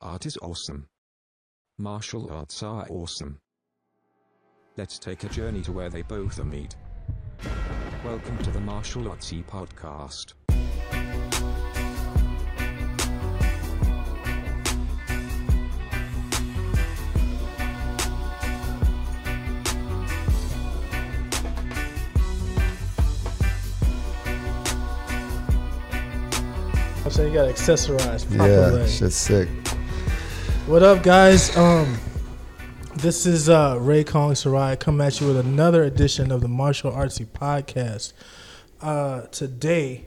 Art is awesome. Martial arts are awesome. Let's take a journey to where they both meet. Welcome to the Martial Artsy Podcast. I'm saying you gotta accessorize Yeah, properly. shit's sick. What up, guys? Um, this is uh, Ray Kong Sarai coming at you with another edition of the Martial Artsy Podcast. Uh, today,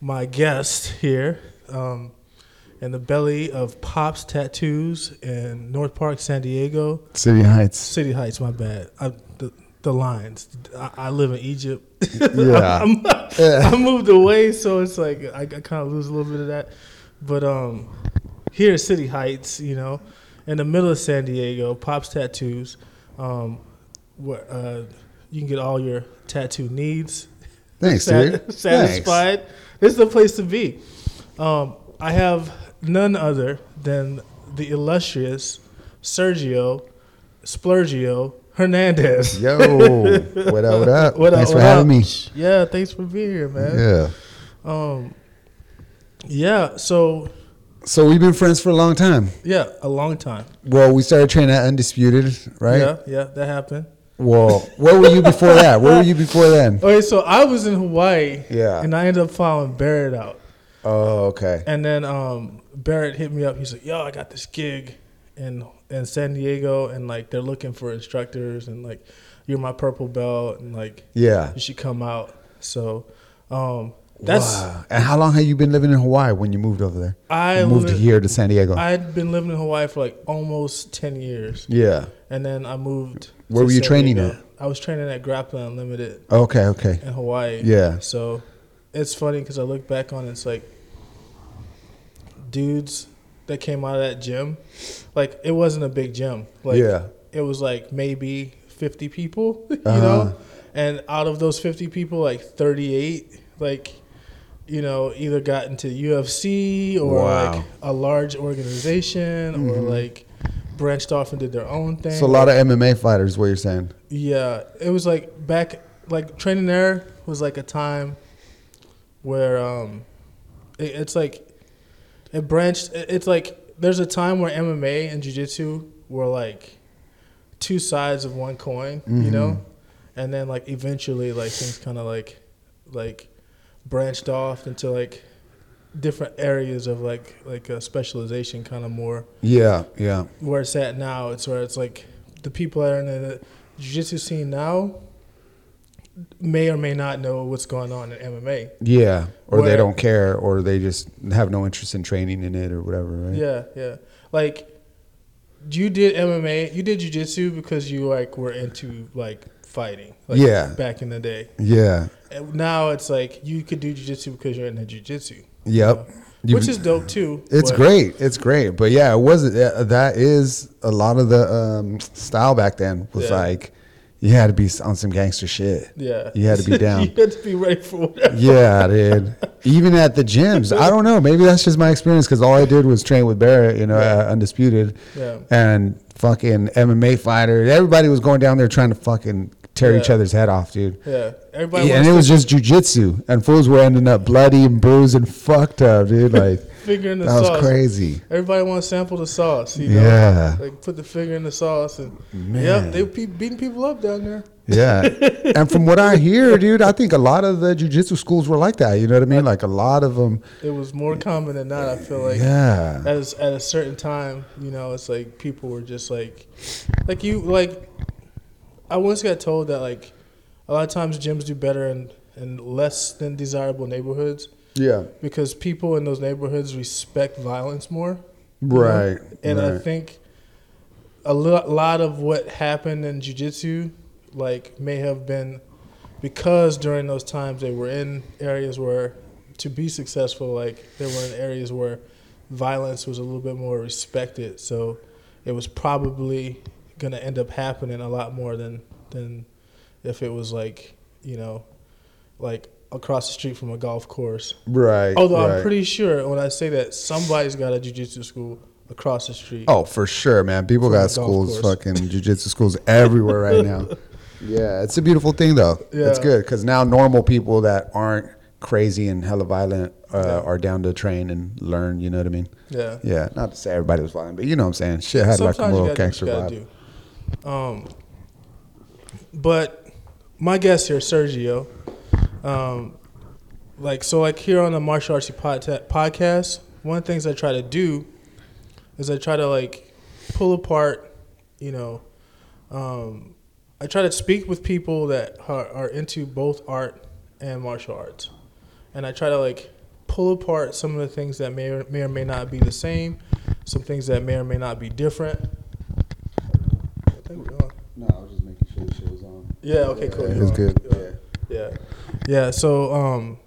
my guest here, um, in the belly of Pops Tattoos in North Park, San Diego, City Heights. City Heights. My bad. I, the the lines. I, I live in Egypt. Yeah. I'm- I moved away, so it's like I, I kind of lose a little bit of that. But um, here at City Heights, you know, in the middle of San Diego, Pops Tattoos, um, where uh, you can get all your tattoo needs Thanks, sat- dude. satisfied. This is the place to be. Um, I have none other than the illustrious Sergio Splurgio Hernandez. Yo, what up? What up? What up, Thanks for what having me. Yeah, thanks for being here, man. Yeah. Um, yeah. So So we've been friends for a long time. yeah, a long time. Well, we started training at Undisputed, right? Yeah, yeah, that happened. Well, where were you before that? Where were you before then? Okay, so I was in Hawaii. Yeah. And I ended up following Barrett out. Oh, okay. And then um, Barrett hit me up. He's like, "Yo, I got this gig in in San Diego, and like they're looking for instructors, and like you're my purple belt, and like Yeah. you should come out." So um, that's wow. And how long have you been living in Hawaii when you moved over there? I You moved here to San Diego. I'd been living in Hawaii for like almost ten years, yeah. and then I moved. Where were you San training Diego. at? I was training at Grappling Unlimited Okay. Okay. in Hawaii. Yeah. So it's funny because I look back on it, it's like dudes that came out of that gym, like it wasn't a big gym. Like Yeah. it was like maybe fifty people, you Uh-huh. know, and out of those fifty people, like thirty eight, like you know, either got into UFC or Wow. like a large organization or like branched off and did their own thing. Mm-hmm. So a lot of MMA fighters. What you're saying? Yeah, it was like back, like training there was like a time where um, it, it's like it branched. it- It's like there's a time where MMA and jiu-jitsu were like two sides of one coin, you know, and then like eventually like things kind of like like branched off into like different areas of like like a specialization kind of more Yeah. Yeah. where it's at now, it's where it's like the people that are in the jiu-jitsu scene now may or may not know what's going on in MMA. Yeah. Or they don't care, or they just have no interest in training in it, or whatever. Right? Yeah, yeah. Like you did MMA, you did jiu-jitsu because you like were into like fighting. Like, Yeah. Back in the day. Yeah. Now it's like you could do jiu-jitsu because you're into jiu-jitsu. Yep. You- Which is dope too. It's great. It's great. But yeah, it wasn't. uh, That is a lot of the um, style back then. Was Yeah. like you had to be on some gangster shit. Yeah. You had to be down. you had to be ready for whatever. Yeah, dude. Even at the gyms, I don't know. Maybe that's just my experience because all I did was train with Barrett, you know, Yeah. uh, undisputed, Yeah. and fucking MMA fighter. Everybody was going down there trying to fucking tear each other's head off, dude. Yeah. Everybody Yeah, and it was just jujitsu, and fools were ending up bloody and bruised and fucked up, dude. Like finger in the that was crazy. Everybody wants to sample the sauce. You know? Yeah. Like put the finger in the sauce and yeah, they be beating people up down there. Yeah. and from what I hear, dude, I think a lot of the jujitsu schools were like that. You know what I mean? Like a lot of them. It was more common than not. I feel like Yeah. as at a certain time, you know, it's like people were just like, like you like. I once got told that like, a lot of times gyms do better in in less than desirable neighborhoods Yeah. because people in those neighborhoods respect violence more. you know? Right. And I think a lo- lot of what happened in jujitsu, like, may have been because during those times they were in areas where, to be successful, like, they were in areas where violence was a little bit more respected. So it was probably to end up happening a lot more than, than if it was like, you know, like across the street from a golf course. Right. Although right. I'm pretty sure when I say that somebody's got a jujitsu school across the street. Oh, for sure, man. People got schools, course. fucking jujitsu schools everywhere right now. Yeah, it's a beautiful thing though. Yeah. It's good because now normal people that aren't crazy and hella violent uh, Yeah. are down to train and learn. You know what I mean? Yeah. Yeah, not to say everybody was violent, but you know what I'm saying. Shit had like a Sometimes little gangster vibe. do. Um, but my guest here, Sergio, um, like so, like here on the martial artsy pod- podcast, one of the things I try to do is I try to like pull apart, you know, um, I try to speak with people that are, are into both art and martial arts, and I try to like pull apart some of the things that may or may, or may not be the same, some things that may or may not be different. I think we're. No, I was just making sure the shit was on. Yeah. Okay. Cool. it you're was good. You're. Yeah. Yeah. So, um,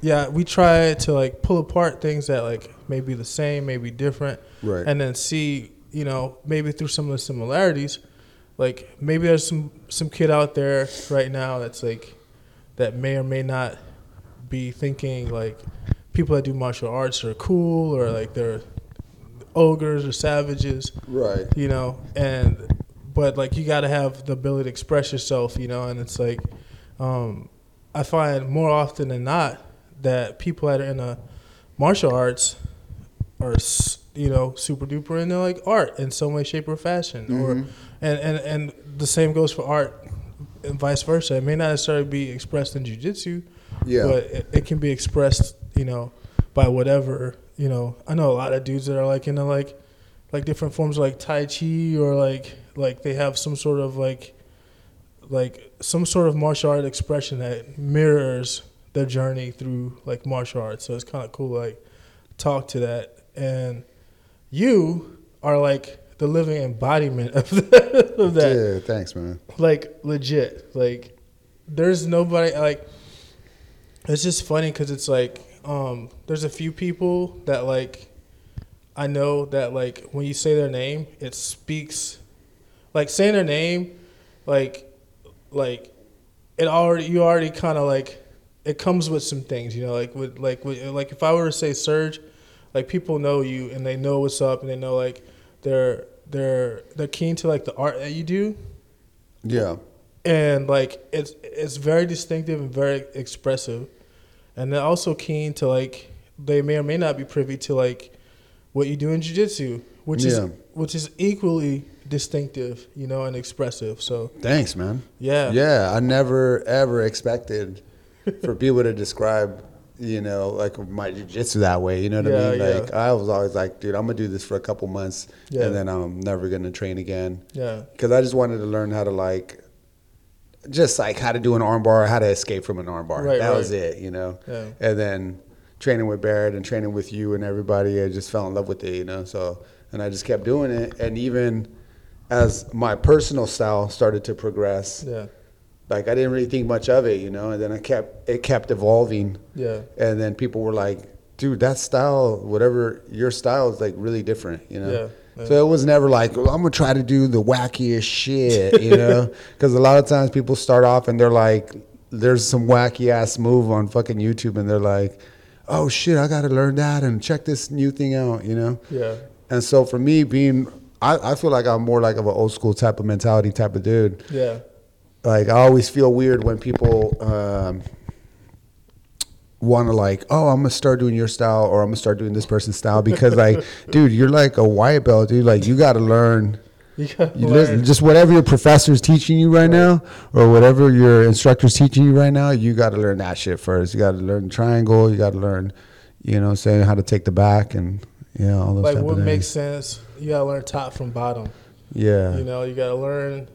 yeah, we try to like pull apart things that like may be the same, may be different, Right. and then see, you know, maybe through some of the similarities, like maybe there's some some kid out there right now that's like that may or may not be thinking like people that do martial arts are cool or like they're ogres or savages right. you know and but like you got to have the ability to express yourself you know and it's like um i find more often than not that people that are in a martial arts are you know super duper into like art in some way shape or fashion or Mhm. and and and the same goes for art and vice versa it may not necessarily be expressed in jiu-jitsu Yeah. but it, it can be expressed, you know, by whatever. You know, I know a lot of dudes that are like into like, like different forms of like Tai Chi or like like they have some sort of like, like some sort of martial art expression that mirrors their journey through like martial arts. So it's kind of cool, to, like talk to that. And you are like the living embodiment of that. Of that Yeah, thanks, man. like legit like there's nobody like it's just funny because it's like um there's a few people that like i know that like when you say their name it speaks like saying their name like like it already you already kind of like it comes with some things you know like with like with, like if i were to say surge like people know you and they know what's up and they know like they're they're they're keen to like the art that you do Yeah. and like it's it's very distinctive and very expressive and they're also keen to like they may or may not be privy to like what you do in jiu-jitsu which Yeah. is which is equally distinctive you know and expressive so Thanks, man. yeah Yeah, I never ever expected for people to describe, you know, like my jujitsu that way. You know what Yeah, I mean? yeah. Like I was always like, dude, I'm gonna do this for a couple months, Yeah. and then I'm never gonna train again yeah because I just wanted to learn how to like, just like how to do an armbar, how to escape from an armbar. Right, that right. was it, you know. yeah And then training with Barrett and training with you and everybody, I just fell in love with it, you know. So and I just kept doing it, and even as my personal style started to progress, yeah like I didn't really think much of it, you know. And then I kept it kept evolving, yeah and then people were like, "Dude, that style, whatever your style is, like really different," you know. yeah, yeah. So it was never like well, I'm gonna try to do the wackiest shit, you know, because a lot of times people start off and they're like, "There's some wacky ass move on fucking YouTube," and they're like, "Oh shit, I gotta learn that and check this new thing out," you know. yeah And so for me, being, I, I feel like I'm more like of an old school type of mentality type of dude yeah like I always feel weird when people um, want to like, oh, I'm gonna start doing your style or I'm gonna start doing this person's style because like, dude, you're like a white belt, dude. Like you got to learn. you You learn. listen, just whatever your professor's teaching you right, now, or whatever your instructor's teaching you right now, you got to learn that shit first. You got to learn triangle. You got to learn, you know, saying how to take the back and you know all those. like what makes sense you gotta learn top from bottom Yeah. You know, you gotta learn.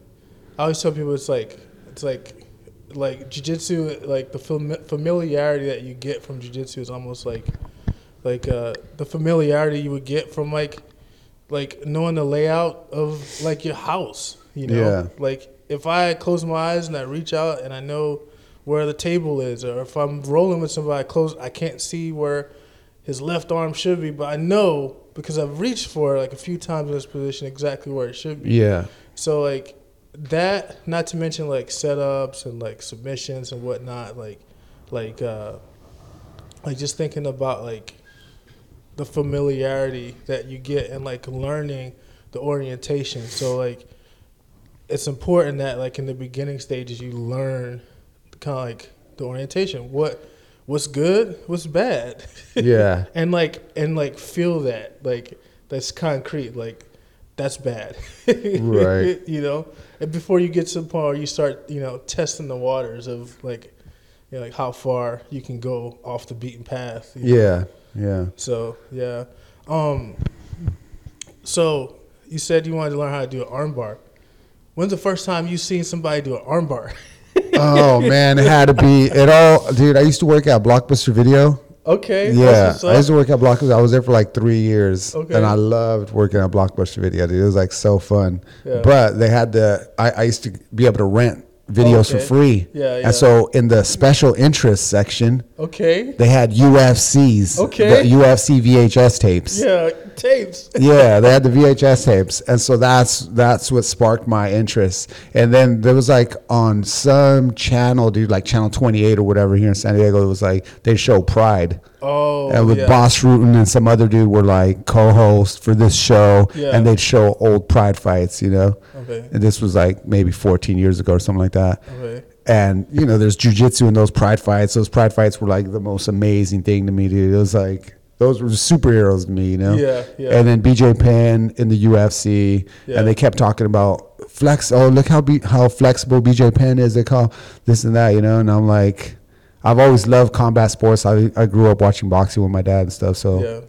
I always tell people it's like it's like like jujitsu. Like the fam- familiarity that you get from jujitsu is almost like like uh, the familiarity you would get from like like knowing the layout of like your house. You know, Yeah. like if I close my eyes and I reach out and I know where the table is, or if I'm rolling with somebody, I close. I can't see where his left arm should be, but I know because I've reached for it like a few times in this position exactly where it should be. Yeah. So like that, not to mention like setups and like submissions and whatnot, like like uh like just thinking about like the familiarity that you get and like learning the orientation. So like it's important that like in the beginning stages you learn kind of like the orientation. What what's good, what's bad. Yeah. and like and like feel that like that's concrete like that's bad Right. you know and before you get to the point where you start you know testing the waters of like you know, like how far you can go off the beaten path you know? Yeah. Yeah. so yeah um so you said you wanted to learn how to do an armbar when's the first time you seen somebody do an armbar Oh man, it had to be it all, dude. I used to work at Blockbuster Video. okay Yeah, I used to work at Blockbuster. I was there for like three years, Okay. and I loved working at Blockbuster Video. Dude, it was like so fun. Yeah. But they had the I, I used to be able to rent videos for free. Yeah, yeah. And so in the special interest section, okay they had UFCs. Okay. The UFC VHS tapes. yeah tapes yeah, they had the VHS tapes, and so that's that's what sparked my interest. And then there was like on some channel, dude, like channel twenty eight or whatever here in San Diego, it was like they show Pride, oh and with yeah. Bas Rutten and some other dude were like co-hosts for this show, Yeah. and they'd show old Pride fights, you know. okay And this was like maybe fourteen years ago or something like that. okay And you know, there's jujitsu in those pride fights. Those pride fights were like the most amazing thing to me, dude. It was like those were superheroes to me, you know. Yeah, yeah. And then BJ Penn in the UFC, Yeah. and they kept talking about flex. Oh, look how be, how flexible BJ Penn is. They call this and that, you know. And I'm like, I've always loved combat sports. I I grew up watching boxing with my dad and stuff. So yeah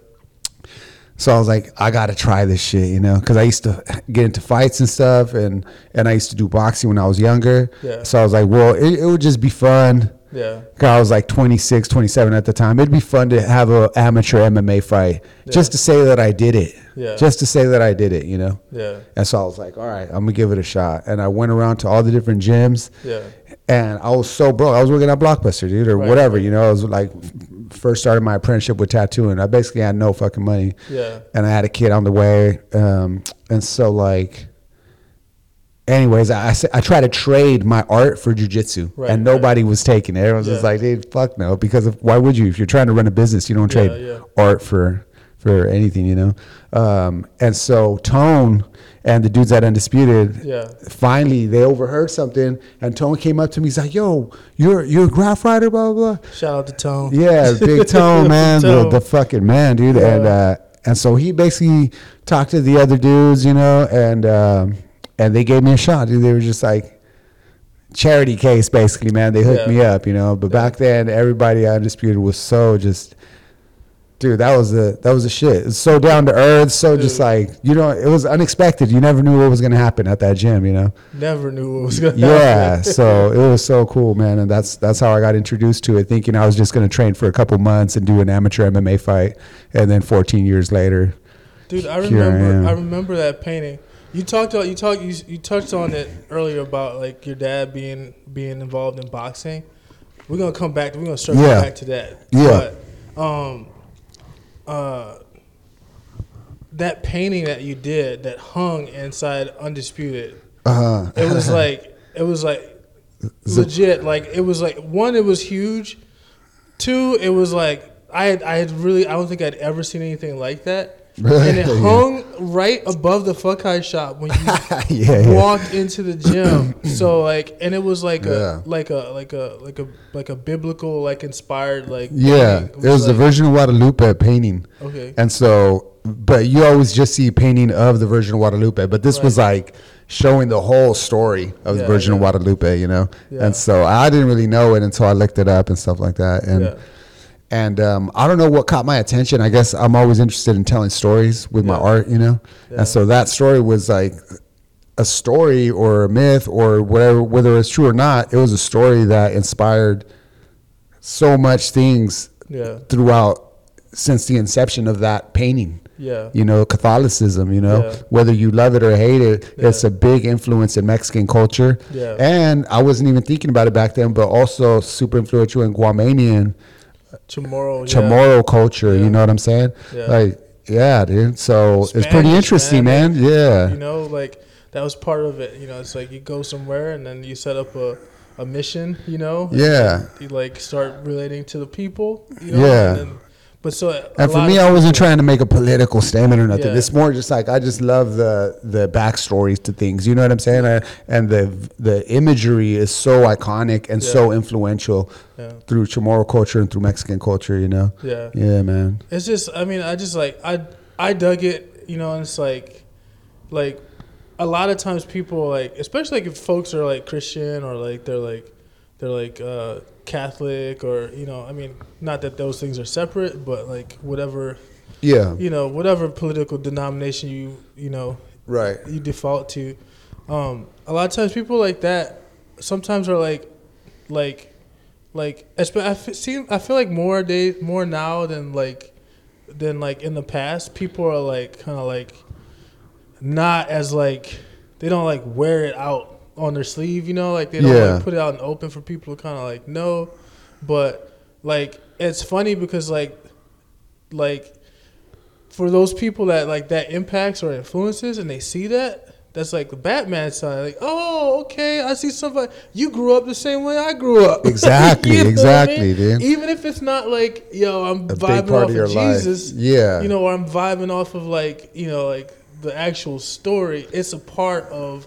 so I was like, I gotta try this shit, you know, because I used to get into fights and stuff, and and I used to do boxing when I was younger. Yeah. So I was like, well, it, it would just be fun. yeah I was like 26, 27 at the time. It'd be fun to have a amateur MMA fight, just to say that I did it. Yeah. Just to say that I did it, you know. yeah And so I was like, all right, I'm gonna give it a shot. And I went around to all the different gyms. yeah And I was so broke. I was working at Blockbuster, dude, or Right, whatever. You know, I was like first started my apprenticeship with tattooing. I basically had no fucking money yeah and I had a kid on the way. Um, and so like, anyways, I, I tried to trade my art for jujitsu Right, and right. nobody was taking it. Everyone was just like, dude, fuck no. Because of, why would you? If you're trying to run a business, you don't Yeah, trade yeah. art for, for anything, you know? Um, and so Tone and the dudes at Undisputed, Yeah. finally they overheard something and Tone came up to me. He's like, yo, you're, you're a graph writer, blah, blah, blah. shout out to tone Yeah, big tone, man. Tone. The, the fucking man, dude. And uh, and so he basically talked to the other dudes, you know, and um, and they gave me a shot. Dude. They were just like charity case, basically, man. They hooked Yeah. me up, you know. But back then, everybody at Undisputed was so just. Dude, that was the that was the shit. It's so down to earth, so just like you know, it was unexpected. You never knew what was gonna happen at that gym, you know. never knew what was gonna Yeah, happen so it was so cool, man, and that's that's how I got introduced to it, thinking I was just going to train for a couple months and do an amateur MMA fight, and then 14 years later, dude i Here I remember. I, remember that painting you talked about you talked you, you touched on it earlier about like your dad being being involved in boxing we're gonna come back we're gonna circle Yeah. back to that Yeah. but um uh that painting that you did that hung inside undisputed uh, it was like it was like legit like it was like one it was huge two it was like i had i had really i don't think i'd ever seen anything like that and it Yeah. hung right above the fuck high shop when you yeah, yeah. walked into the gym so like and it was like Yeah. a like a like a like a like a biblical like inspired like yeah, painting. it was the like- Virgin of Guadalupe painting, okay and so, but you always just see painting of the Virgin of Guadalupe, but this was like showing the whole story of the Yeah, Virgin of. Guadalupe, you know, Yeah. and so I didn't really know it until I looked it up and stuff like that, and. Yeah. And um, I don't know what caught my attention. I guess I'm always interested in telling stories with my art, you know. Yeah. And so that story was like a story or a myth or whatever, whether it's true or not. It was a story that inspired so much things yeah throughout since the inception of that painting. yeah You know, Catholicism. You know, Yeah. whether you love it or hate it, Yeah. it's a big influence in Mexican culture. Yeah. And I wasn't even thinking about it back then, but also super influential in Guamanian Chamorro yeah. Culture. Yeah. You know what I'm saying? Yeah. Like, yeah, dude. So it's pretty interesting, man. man. Yeah. you know like that was part of it you know it's like you go somewhere and then you set up a, a mission you know Yeah. you like start relating to the people you know Yeah. And But so And for me, I wasn't trying to make a political statement or nothing. Yeah. It's more just like I just love the the backstories to things. You know what I'm saying? I, and the the imagery is so iconic and so influential Yeah. through Chamorro culture and through Mexican culture. You know? Yeah. Yeah, man. It's just, I mean, I just like, I, I dug it, you know, and it's like, like, a lot of times people like, especially like if folks are like Christian or like they're like, they're like uh, Catholic or you know, I mean, not that those things are separate, but like whatever, Yeah. you know, whatever political denomination you, you know, Right. you default to. Um, a lot of times people like that sometimes are like, like, like I f- see. I feel like more days, more now than like, than like in the past. People are like kind of like, not as like, they don't like wear it out on their sleeve. You know, like they don't Yeah. like put it out in the open for people to kind of like know. But like it's funny because like, like for those people that like that impacts or influences and they see that that's like the batman side like oh okay i see somebody you grew up the same way i grew up Exactly, You know what I exactly, mean? dude. even if it's not like yo i'm A vibing off of your of life. jesus Yeah. you know or i'm vibing off of like you know like the actual story it's a part of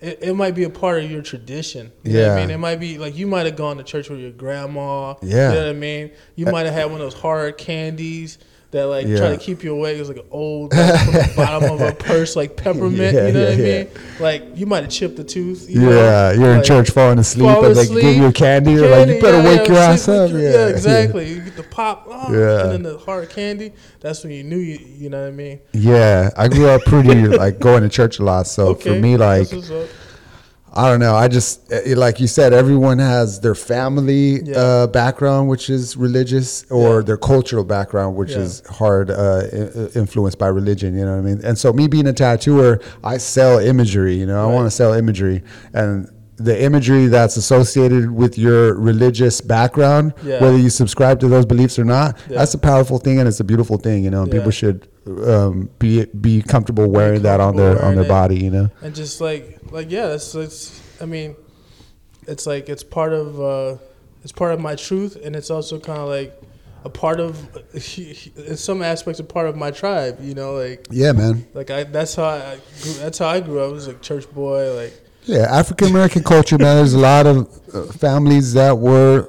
it, it might be a part of your tradition. You know what I mean? It might be like you might have gone to church with your grandma. Yeah. You know what I mean? You uh, might have had one of those hard candies that like try to keep you awake. It was like an old like, from the bottom of a purse, like peppermint. Yeah, you know yeah, what I mean? Like you might have chipped a tooth. You know? Yeah, you're in church falling asleep fall and they give you a candy. You're like, you better yeah, wake yeah, your ass up. Yeah, your- yeah, exactly. You get the pop, oh, Yeah. and then the hard candy. That's when you knew you. You know what I mean? Yeah, I grew up pretty like going to church a lot. So for me, like That's what's up. I don't know. I just eh, like you said, everyone has their family Yeah. uh, background, which is religious, or Yeah. their cultural background, which Yeah. is hard uh, influenced by religion. You know what I mean? And so, me being a tattooer, I sell imagery. You know, I want to sell imagery, and the imagery that's associated with your religious background, Yeah. whether you subscribe to those beliefs or not, Yeah. that's a powerful thing and it's a beautiful thing. You know, and Yeah. people should um, be be comfortable wearing that on their on their body. You know. and just like like yeah it's it's i mean it's like it's part of uh it's part of my truth and it's also kind of like a part of in some aspects a part of my tribe you know like Yeah, man. like i that's how i grew, that's how i grew up I was like church boy like Yeah, African American culture, man. There's a lot of uh, families that were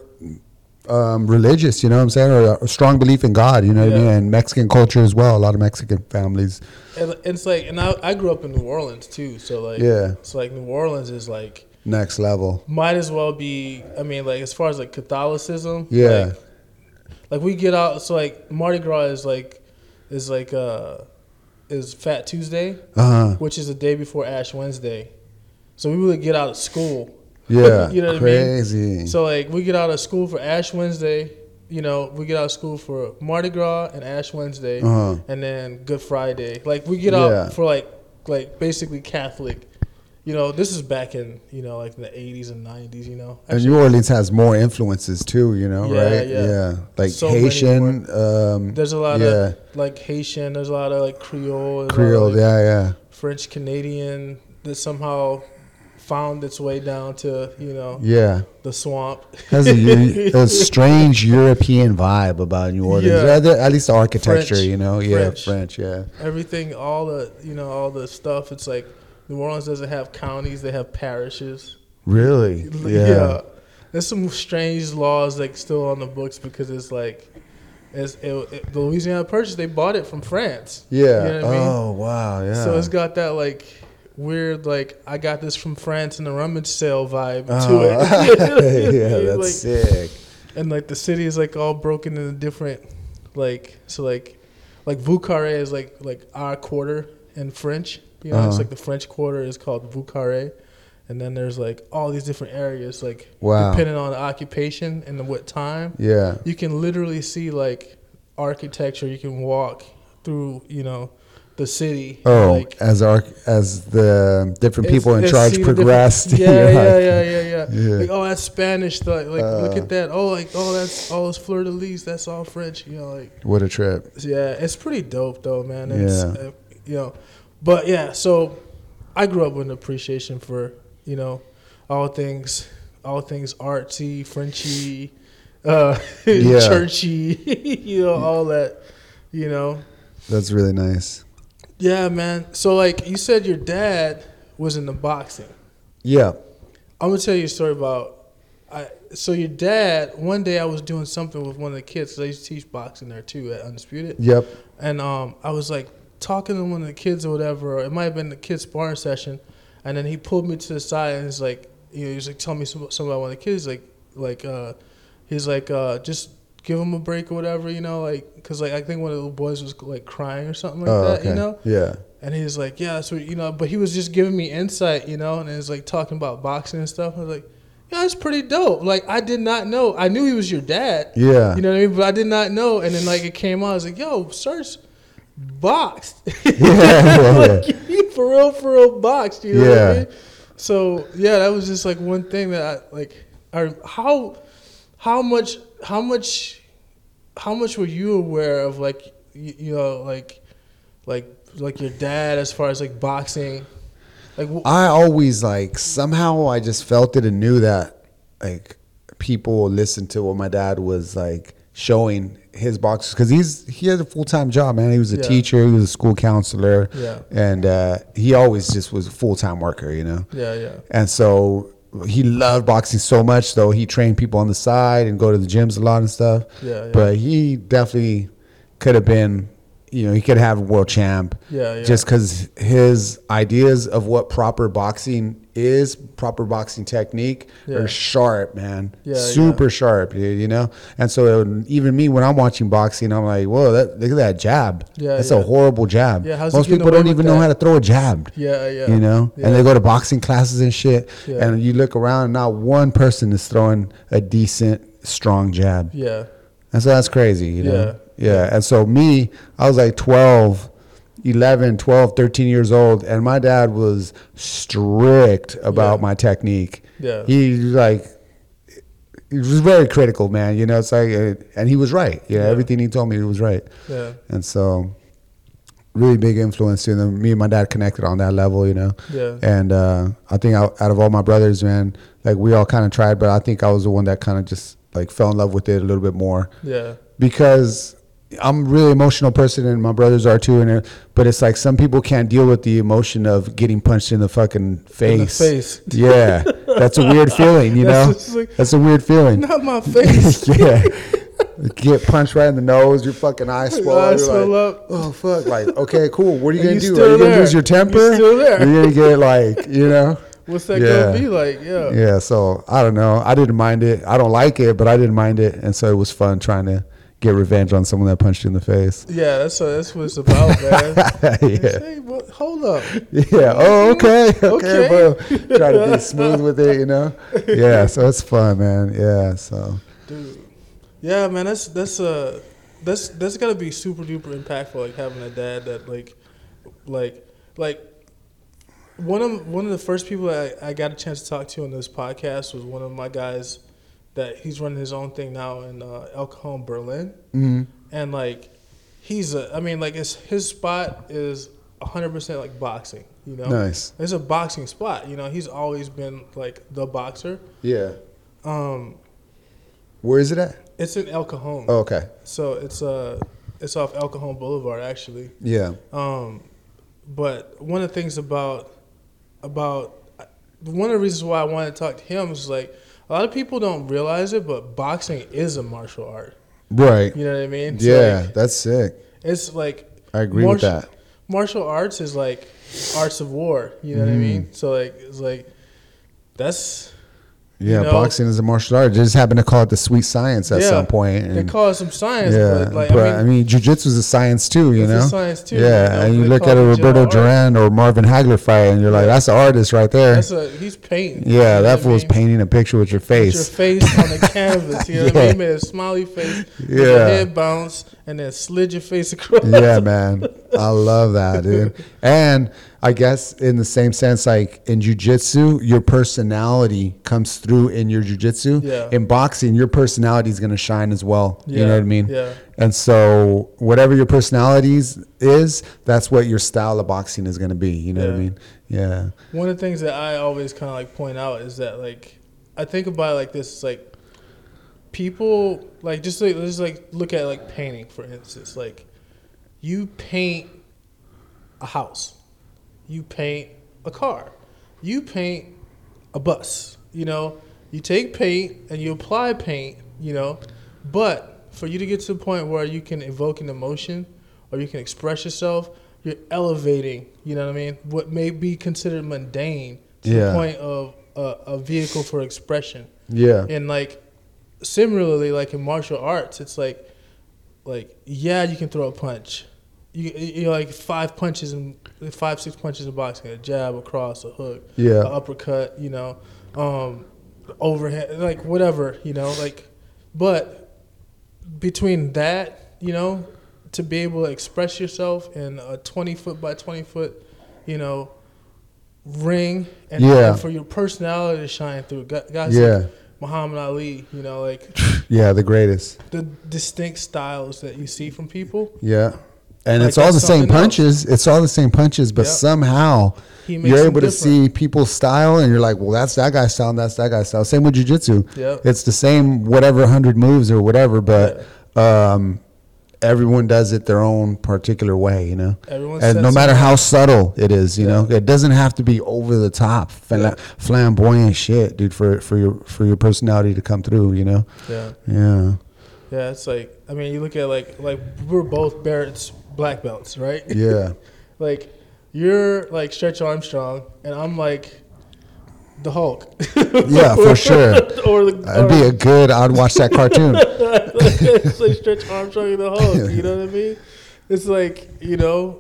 um, religious, you know what I'm saying, or a strong belief in God, you know what I mean, and Mexican culture as well. A lot of Mexican families. and it's like and i, I grew up in new orleans too so like Yeah. it's like new orleans is like Next level. might as well be i mean like as far as like catholicism Yeah. like, like we get out so like mardi gras is like is like uh is fat tuesday Uh huh. which is the day before ash wednesday so we would get out of school Yeah. You know what I mean? So like we get out of school for ash wednesday you know we get out of school for mardi gras and ash wednesday Uh-huh. and then good friday like we get Yeah. out for like like basically catholic you know this is back in you know like the 80s and 90s you know and New Orleans has more influences too, you know, Yeah, right? yeah. yeah. Like So Haitian, um, There's a lot yeah, of like Haitian. There's a lot of like Creole. lot of, Creole, like, yeah, yeah. French Canadian that somehow found its way down to you know Yeah. the swamp. Has a strange European vibe about New Orleans. Yeah. At least the architecture, French. you know. Yeah, French. French. Yeah. Everything, all the you know, all the stuff. It's like New Orleans doesn't have counties; they have parishes. Really? Yeah. There's some strange laws like still on the books because it's like. It's, it, it, the Louisiana Purchase, they bought it from France. Yeah. You know what I mean? Oh wow. Yeah. So it's got that like weird like I got this from France and the rummage sale vibe Oh, to it. yeah, that's Like, sick. And like the city is like all broken into different like so like like Vieux Carré is like like our quarter in French. You know, it's Uh-huh. like the French quarter is called Vieux Carré. And then there's like all these different areas, like Wow. depending on the occupation and the, what time Yeah. you can literally see like architecture. You can walk through, you know, the city. Oh, like, as our as the different people in charge see the different- progressed. Yeah, yeah, yeah, yeah, yeah. Like, oh, that's Spanish. Like, like look Uh. at that. Oh, like, oh, that's oh, it's fleur de lis. That's all French. You know, like, What a trip. yeah, it's pretty dope though, man. It's, Yeah. uh, you know, but yeah. So, I grew up with an appreciation for you know all things, all things artsy, Frenchy, uh, Yeah. churchy, you know, all that, you know. That's really nice. Yeah, man. So like you said, your dad was into boxing. Yeah. I'm gonna tell you a story about. I so your dad. One day I was doing something with one of the kids. 'cause I used to teach boxing there too at Undisputed. Yep. And um, I was like talking to one of the kids or whatever. Or it might have been the kids sparring session, and then he pulled me to the side and he's like, you know, he's like telling me some, something about one of the kids. Like, like, uh, he's like, uh, just give him a break or whatever, you know, like, cause like I think one of the boys was like crying or something like oh, that, okay. you know. Yeah. And he's like, yeah, so you know, but he was just giving me insight, you know, and he was like talking about boxing and stuff. I was like, yeah, that's pretty dope. Like I did not know. I knew he was your dad. Yeah. You know what I mean? But I did not know. And then like it came out, I was like, yo, Serge boxed. yeah. like he for real, for real boxed. You know what I Yeah. mean? So yeah, that was just like one thing that I like. I, how how much how much how much were you aware of like you, you know like like like your dad as far as like boxing? Like wh- I always like somehow I just felt it and knew that like people listened to what my dad was like showing his boxers because he's he had a full time job man he was a Yeah. teacher he was a school counselor Yeah. and uh, he always just was a full time worker you know yeah, yeah, and so he loved boxing so much though he trained people on the side and go to the gyms a lot and stuff Yeah, yeah. but he definitely could have been you know he could have a world champ Yeah, yeah. just because his ideas of what proper boxing is proper boxing technique Yeah. are sharp man Yeah, super yeah. sharp you you know and so even me when i'm watching boxing i'm like whoa that, look at that jab Yeah, that's yeah. a horrible jab Yeah, how's most people don't even know that? how to throw a jab yeah, yeah. you know and they go to boxing classes and shit Yeah. and you look around and not one person is throwing a decent strong jab yeah, and so that's crazy you know Yeah. yeah and so me i was like 12 11 12 13 years old and my dad was strict about Yeah. my technique. Yeah. he like he was very critical man you know it's like and he was right yeah, Yeah. everything he told me he was right. Yeah, and so really big influence to them me and my dad connected on that level you know. Yeah, and uh, I think out, out of all my brothers, man, like we all kind of tried, but I think I was the one that kind of just like fell in love with it a little bit more. Yeah, because I'm a really emotional person, and my brothers are too. And but it's like some people can't deal with the emotion of getting punched in the fucking face. face. Yeah, that's a weird feeling, you That's know. like- that's a weird feeling. Not my face. yeah. Get punched right in the nose, your fucking eyes swell up. Eyes swell like, up. Oh fuck! Like, okay, cool. What are you And gonna you do? Are you gonna lose your temper? You still there. Are you gonna get like, you know? What's that Yeah. gonna be like? Yeah, Yeah, so I don't know. I didn't mind it. I don't like it, but I didn't mind it, and so it was fun trying to get revenge on someone that punched you in the face. yeah. That's what that's what it's about, man. yeah, Hey, well, hold up. yeah. Oh, okay, okay, Okay. bro. Try to be smooth with it, you know. Yeah, so it's fun, man. Yeah, so Dude. Yeah, man, that's that's uh that's that's gotta be super duper impactful, like having a dad that like like like one of one of the first people I, I got a chance to talk to on this podcast was one of my guys that he's running his own thing now in uh, El Cajon, Berlin, mhm. and like he's a I mean like it's his spot is hundred percent like boxing, you know. nice. It's a boxing spot, you know. He's always been like the boxer. Yeah. Um, Where is it at? it's in El Cajon. Oh, okay. So it's uh it's off El Cajon Boulevard actually. Yeah. Um, but one of the things about about one of the reasons why I wanted to talk to him is like a lot of people don't realize it, but boxing is a martial art. Right. You know what I mean? So, Yeah, like, that's sick. it's like I agree with that. Martial arts is like arts of war. You know what I Mm. mean? So like it's like that's Yeah, you know- boxing is a martial art. They just happen to call it the sweet science at Yeah. some point. they call it some science, yeah, but like but I mean, jujitsu is a science too, you it's know. a science too. Yeah, and you they look at a Roberto. Duran or Marvin Hagler fight, and you're like, that's an artist right there. That's a he's painting. you yeah, know that I fool's mean? painting a picture with your Put your face. face on the canvas. You know what I Yeah. mean? Made a smiley face. Yeah. Yeah. Head bounce and then slid your face across. yeah, man, I love that, dude. And I guess in the same sense, like in jujitsu, your personality comes through in your jujitsu. Yeah. In boxing, your personality is gonna shine as well. Yeah. You know what I mean? yeah. And so, whatever your personalities is, that's what your style of boxing is gonna be. You know what I mean? Yeah. One of the things that I always kind of like point out is that like I think about it like this: it's like people like just like let's like look at like painting for instance. Like you paint a house, you paint a car, you paint a bus. You know, you take paint and you apply paint. You know, but for you to get to the point where you can evoke an emotion or you can express yourself, you're elevating. You know what I mean? What may be considered mundane to Yeah. the point of a, a vehicle for expression. Yeah. And like similarly, like in martial arts, it's like like yeah, you can throw a punch. You you like five punches and five six punches in boxing, a jab, a cross, a hook, Yeah. uppercut. You know, um, overhead, like whatever. You know, like but between that, you know, to be able to express yourself in a twenty foot by twenty foot, you know, ring, and, Yeah. for your personality to shine through, gu- guys Yeah. like Muhammad Ali, you know, like Yeah, the greatest. the distinct styles that you see from people. Yeah. And Like it's all the same something else. punches. It's all the same punches, but Yep. somehow you're able to see people's style and you're like, well, that's that guy's style and that's that guy's style. Same with jujitsu. Yep. It's the same whatever hundred moves or whatever, but um, everyone does it their own particular way, you know. Everyone and no matter how subtle it is, you know, it doesn't have to be over the top, fla- Yeah. flamboyant shit, dude, for for your for your personality to come through, you know. Yeah, Yeah. yeah. It's like I mean, you look at like like we're both Barrett's black belts, right? Yeah. like you're like Stretch Armstrong, and I'm like the Hulk. Yeah, for sure. or the or, be a good. I'd watch that cartoon. It's like Stretch Armstrong and the Hulk. You know what I mean? It's like you know,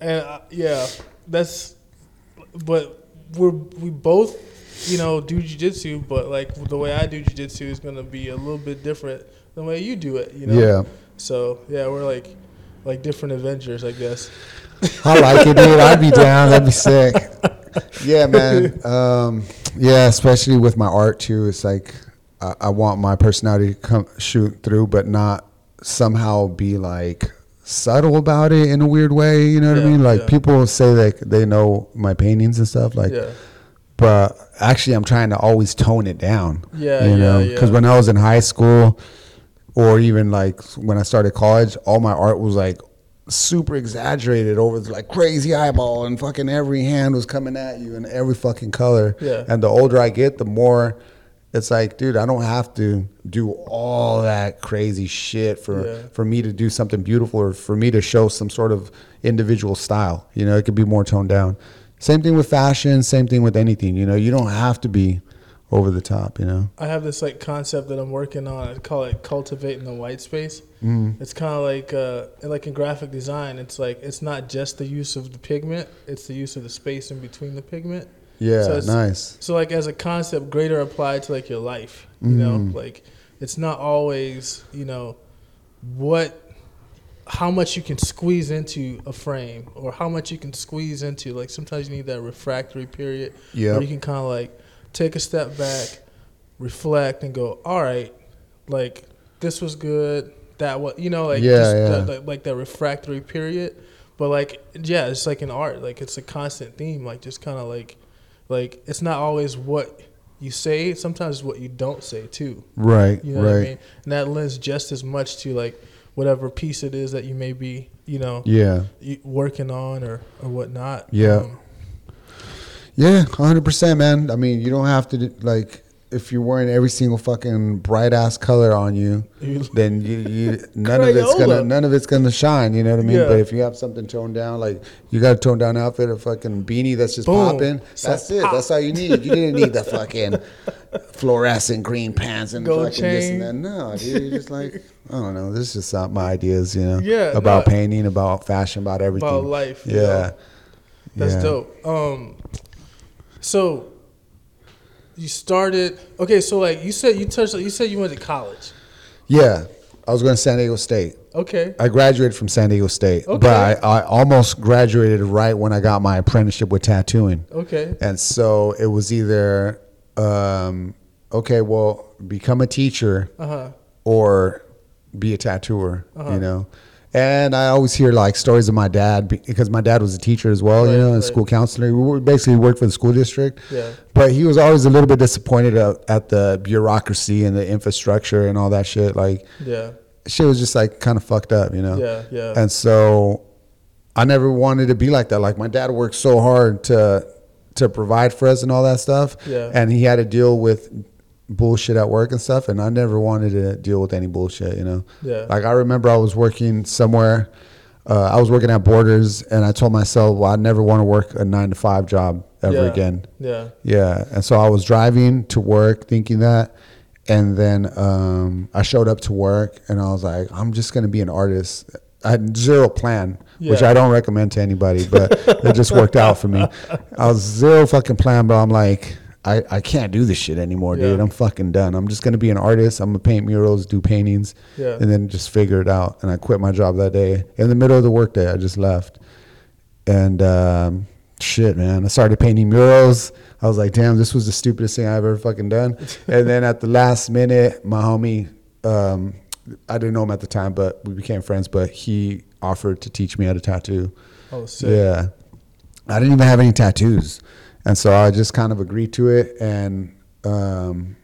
and uh, yeah, that's. But we're we both, you know, do jujitsu, but like the way I do jujitsu is gonna be a little bit different than the way you do it. You know. Yeah. So yeah, we're like, like different Avengers, I guess. I like it, dude. I'd be down. That'd be sick. Yeah, man. Um, yeah, especially with my art too. It's like I, I want my personality to come shoot through, but not somehow be like subtle about it in a weird way. You know what I mean? Like yeah. people say like they know my paintings and stuff. Like, yeah. but actually, I'm trying to always tone it down. Yeah, you know, yeah, because yeah. when I was in high school, or even like when I started college, all my art was like super exaggerated over the, like crazy eyeball and fucking every hand was coming at you in every fucking color. Yeah. And the older I get, the more it's like, dude, I don't have to do all that crazy shit for Yeah. for me to do something beautiful or for me to show some sort of individual style. You know, it could be more toned down. Same thing with fashion, same thing with anything, you know. You don't have to be over the top, you know. I have this like concept that I'm working on. I call it cultivating the white space. Mm. It's kind of like uh, like in graphic design. It's like it's not just the use of the pigment; it's the use of the space in between the pigment. Yeah, So nice. So like as a concept, greater applied to like your life. You know, Mm. like it's not always you know what how much you can squeeze into a frame or how much you can squeeze into like sometimes you need that refractory period Yep. where you can kind of like take a step back reflect and go all right like this was good that was you know like Yeah, just yeah. like that refractory period but like yeah it's like an art like it's a constant theme like just kind of like like it's not always what you say sometimes it's what you don't say too Right, you know right. what I mean? And that lends just as much to like whatever piece it is that you may be, you know, Yeah. working on or or whatnot. Yeah. Um, Yeah, hundred percent, man. I mean, you don't have to like if you're wearing every single fucking bright ass color on you, You- then you, you none of it's gonna none of it's gonna shine. You know what I mean? Yeah. But if you have something toned down, like you got a toned down outfit, a fucking beanie that's just Boom. popping, So that's it. pop. That's all you need. You didn't need the fucking fluorescent green pants and Gold fucking this and that. No, dude, you're just like I don't know. This is just not my ideas, you know. Yeah, about no. painting, about fashion, about everything. About life, you Yeah. know? That's Yeah. dope. Um, so you started okay. So like you said, you touched. You said you went to college. Yeah, I was going to San Diego State. Okay. I graduated from San Diego State, Okay. but I, I almost graduated right when I got my apprenticeship with tattooing. Okay. And so it was either, um, okay, well, become a teacher Uh huh. or be a tattooer, Uh-huh. you know? And I always hear like stories of my dad because my dad was a teacher as well, you know, and right. school counselor. We basically worked for the school district. Yeah. But he was always a little bit disappointed at, at the bureaucracy and the infrastructure and all that shit. Like, Yeah. shit was just like kind of fucked up, you know? Yeah. Yeah. And so I never wanted to be like that. Like my dad worked so hard to to provide for us and all that stuff. Yeah. And he had to deal with bullshit at work and stuff and I never wanted to deal with any bullshit, you know. Yeah. Like I remember I was working somewhere uh, I was working at Borders and I told myself, well, I never want to work a 9 to 5 job ever Yeah. again. yeah. Yeah, and so I was driving to work thinking that, and then um, I showed up to work and I was like, I'm just gonna be an artist. I had zero plan, which I don't recommend to anybody, but it just worked out for me. I was zero fucking plan, but I'm like, I, I can't do this shit anymore, dude. I'm fucking done. I'm just gonna be an artist. I'm gonna paint murals, do paintings, Yeah. and then just figure it out. And I quit my job that day in the middle of the workday. I just left and um, shit, man, I started painting murals. I was like, damn, this was the stupidest thing I've ever fucking done. and then at the last minute, my homie, um, I didn't know him at the time, but we became friends. But he offered to teach me how to tattoo. Oh, sick. Yeah, I didn't even have any tattoos, and so I just kind of agreed to it. And um,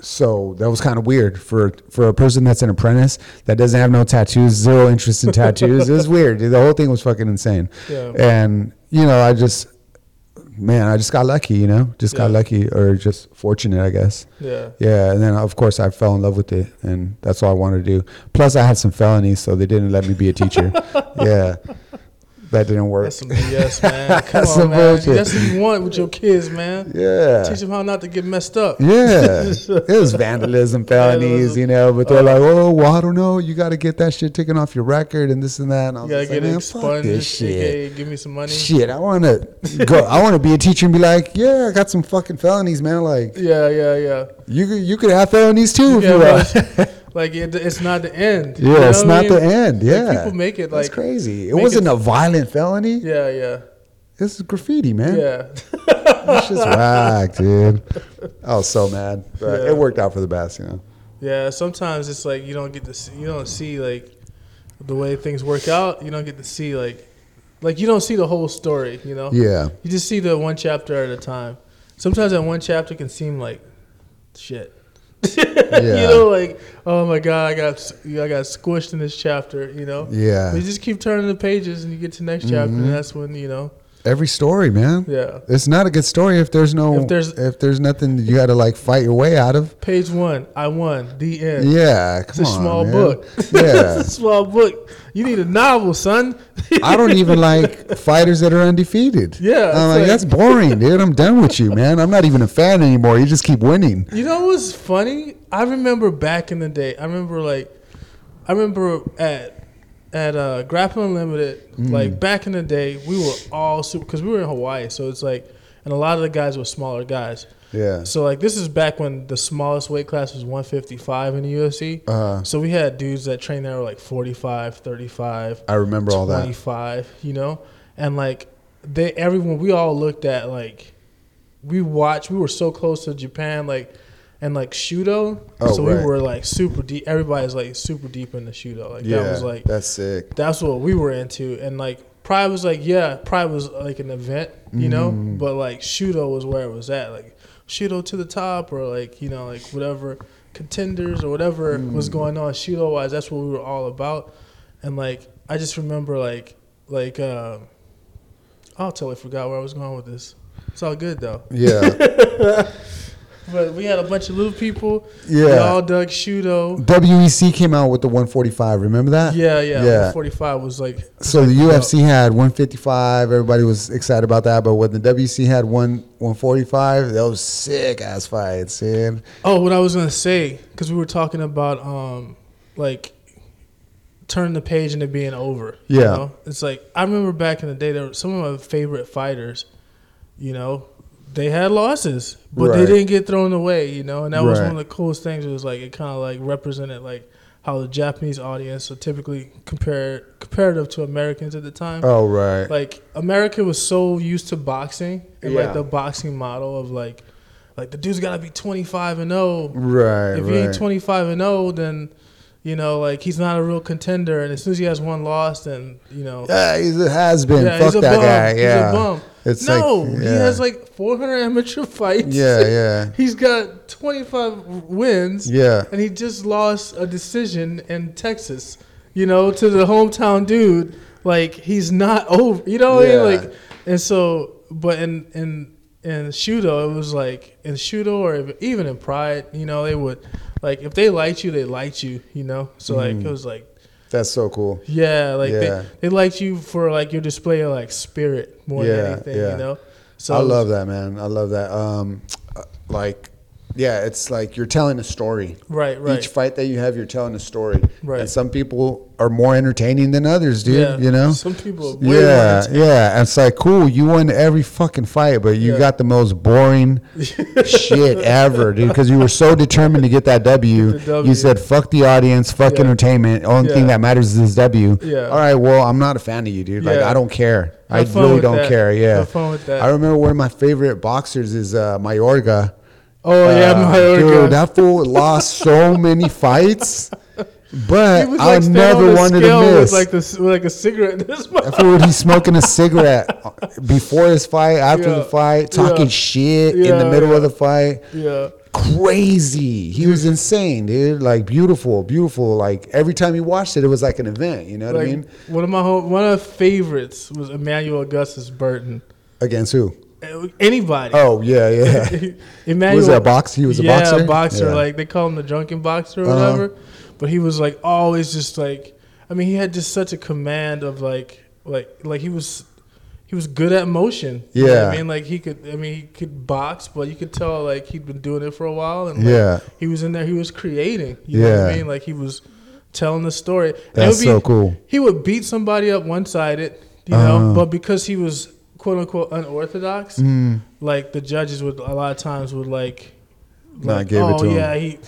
so that was kind of weird for for a person that's an apprentice that doesn't have no tattoos, zero interest in tattoos. it was weird. The whole thing was fucking insane. Yeah. And you know, I just man, I just got lucky. You know, just got lucky or just fortunate, I guess. Yeah. Yeah, and then of course I fell in love with it, and that's all I wanted to do. Plus, I had some felonies, so they didn't let me be a teacher. yeah, that didn't work. That's some BS, man. Come That's on, some man. bullshit. That's what you want with your kids, man. Yeah, Teach them how not to get messed up. yeah. it was vandalism, felonies, Vandalism. you know. But they're Oh. like, oh, well, I don't know. You got to get that shit taken off your record and this and that. And I You was gotta just get like, it man, fuck expunged. this shit. AKA, give me some money. Shit, I want to go. I want to be a teacher and be like, yeah, I got some fucking felonies, man. Like, Yeah, yeah, yeah. you could, you could have felonies too if you want. like it, it's not the end. you Yeah, know it's I not the mean? end. Like, Yeah, people make it That's like crazy. It wasn't it- a violent felony. Yeah, yeah, This is graffiti, man. yeah. It's just whack, dude. I was so mad, but Yeah. it worked out for the best, you know. Yeah, sometimes it's like you don't get to see, you don't see like the way things work out. You don't get to see like like you don't see the whole story. You know, Yeah, you just see the one chapter at a time. Sometimes that one chapter can seem like shit. Yeah. you know, like oh my god, I got I got squished in this chapter. You know, yeah. You just keep turning the pages and you get to the next chapter, Mhm. and that's when you know, Every story, man. yeah. It's not a good story if there's no If there's- if there's nothing you got to like fight your way out of. Page one, I won. The end. Yeah, come It's a on, small man. book. Yeah, it's a small book. You need a novel, son. I don't even like fighters that are undefeated. Yeah, I'm like, like- that's boring, dude. I'm done with you, man. I'm not even a fan anymore. You just keep winning. You know what's funny? I remember back in the day. I remember like, I remember at at uh, Grappling Unlimited. Mm. Like back in the day, we were all super because we were in Hawaii, so it's like, and a lot of the guys were smaller guys. Yeah, So like this is back when the smallest weight class was 155 in the UFC. uh, So we had dudes that trained there were like 45, 35, I remember all that. 25, you know? And like they everyone we all looked at like we watched we were so close to Japan like and like Shooto. Oh, so right. we were like super deep everybody's like super deep into Shooto. Like Yeah, that was like that's sick. that's what we were into and like Pride was like yeah, Pride was like an event, you know? Mm. But like Shooto was where it was at. Like Shooto to the top or like, you know, like whatever contenders or whatever Mm. was going on Shooto wise, that's what we were all about. And like I just remember like like uh I'll totally forgot where I was going with this. It's all good though. Yeah, But we had a bunch of little people. Yeah. They all dug Shooto. WEC came out with the 145. Remember that? Yeah, yeah. Yeah. 45 was like So the UFC had 155. Everybody was excited about that. But when the WEC had one 145, that was sick ass fights, man. Oh, what I was gonna say, because we were talking about um, like turn the page into being over. you Yeah. know? it's like I remember back in the day, there were some of my favorite fighters. You know, they had losses, but they didn't get thrown away. You know, and that was one of the coolest things. It was like it kind of like represented like how the Japanese audience are typically compare comparative to Americans at the time Oh right. like America was so used to boxing and Yeah. like the boxing model of like like the dude's got to be 25 and 0. right. if right. you ain't 25 and 0 then You know, like he's not a real contender, and as soon as he has one loss, then you know, Yeah, he's a has been. yeah, Fuck he's that bum. guy. He's Yeah. a bum. It's no, like, he has like 400 amateur fights. Yeah, yeah. He's got 25 wins. Yeah. And he just lost a decision in Texas, you know, to the hometown dude. Like, he's not over, you know what I Yeah. mean? Like, and so, but in, in, in Shooto, it was like, in Shooto or even in Pride, you know, they would, like, if they liked you, they liked you, you know? So, like, Mm-hmm. it was like, That's so cool. yeah, like, Yeah. They, they liked you for, like, your display of, like, spirit more Yeah, than anything, yeah. you know? So I love that, man. I love that. Um, uh, like, yeah, it's like you're telling a story. Right, right. Each fight that you have, you're telling a story. Right. And some people are more entertaining than others, dude. Yeah. You know. Some people yeah, yeah. And it's like cool. You won every fucking fight, but you Yeah. got the most boring shit ever, dude. Because you were so determined to get that W. Get W. You said, "Fuck the audience, fuck Yeah. entertainment. Only thing that matters is this W." Yeah. All right. Well, I'm not a fan of you, dude. Like I don't care. I Have fun really don't that. care. Yeah. Have fun with that. I remember one of my favorite boxers is uh, Mayorga. Oh, yeah, Uh, Mayorga. Dude, that fool lost so many fights, but He was I like standing never wanted to miss. with like this, with like a cigarette in his mouth. That fool, he's smoking a cigarette before his fight, after Yeah. the fight, talking Yeah. shit in the middle yeah. of the fight. Yeah, Crazy. He was insane, dude. Like beautiful, beautiful. Like every time you watched it, it was like an event. You know what like I mean? one of my home, one of the favorites was Emmanuel Augustus Burton. Against who? Anybody. Oh yeah, yeah. Emmanuel Was it a box- he was a yeah, boxer? boxer. Yeah. Like they call him the drunken boxer or Uh-huh. whatever. But he was like always just like. I mean, he had just such a command of like, like, like he was. He was good at motion. You know Yeah. I mean, like he could. I mean, he could box, but you could tell like he'd been doing it for a while, and like, Yeah. he was in there. He was creating. You know what I mean? Like he was telling the story. That's would so cool. He would beat somebody up one sided, you Uh-huh. know, but because he was quote unquote unorthodox, Mm. like the judges would a lot of times would like, Not like give it oh to him." yeah, he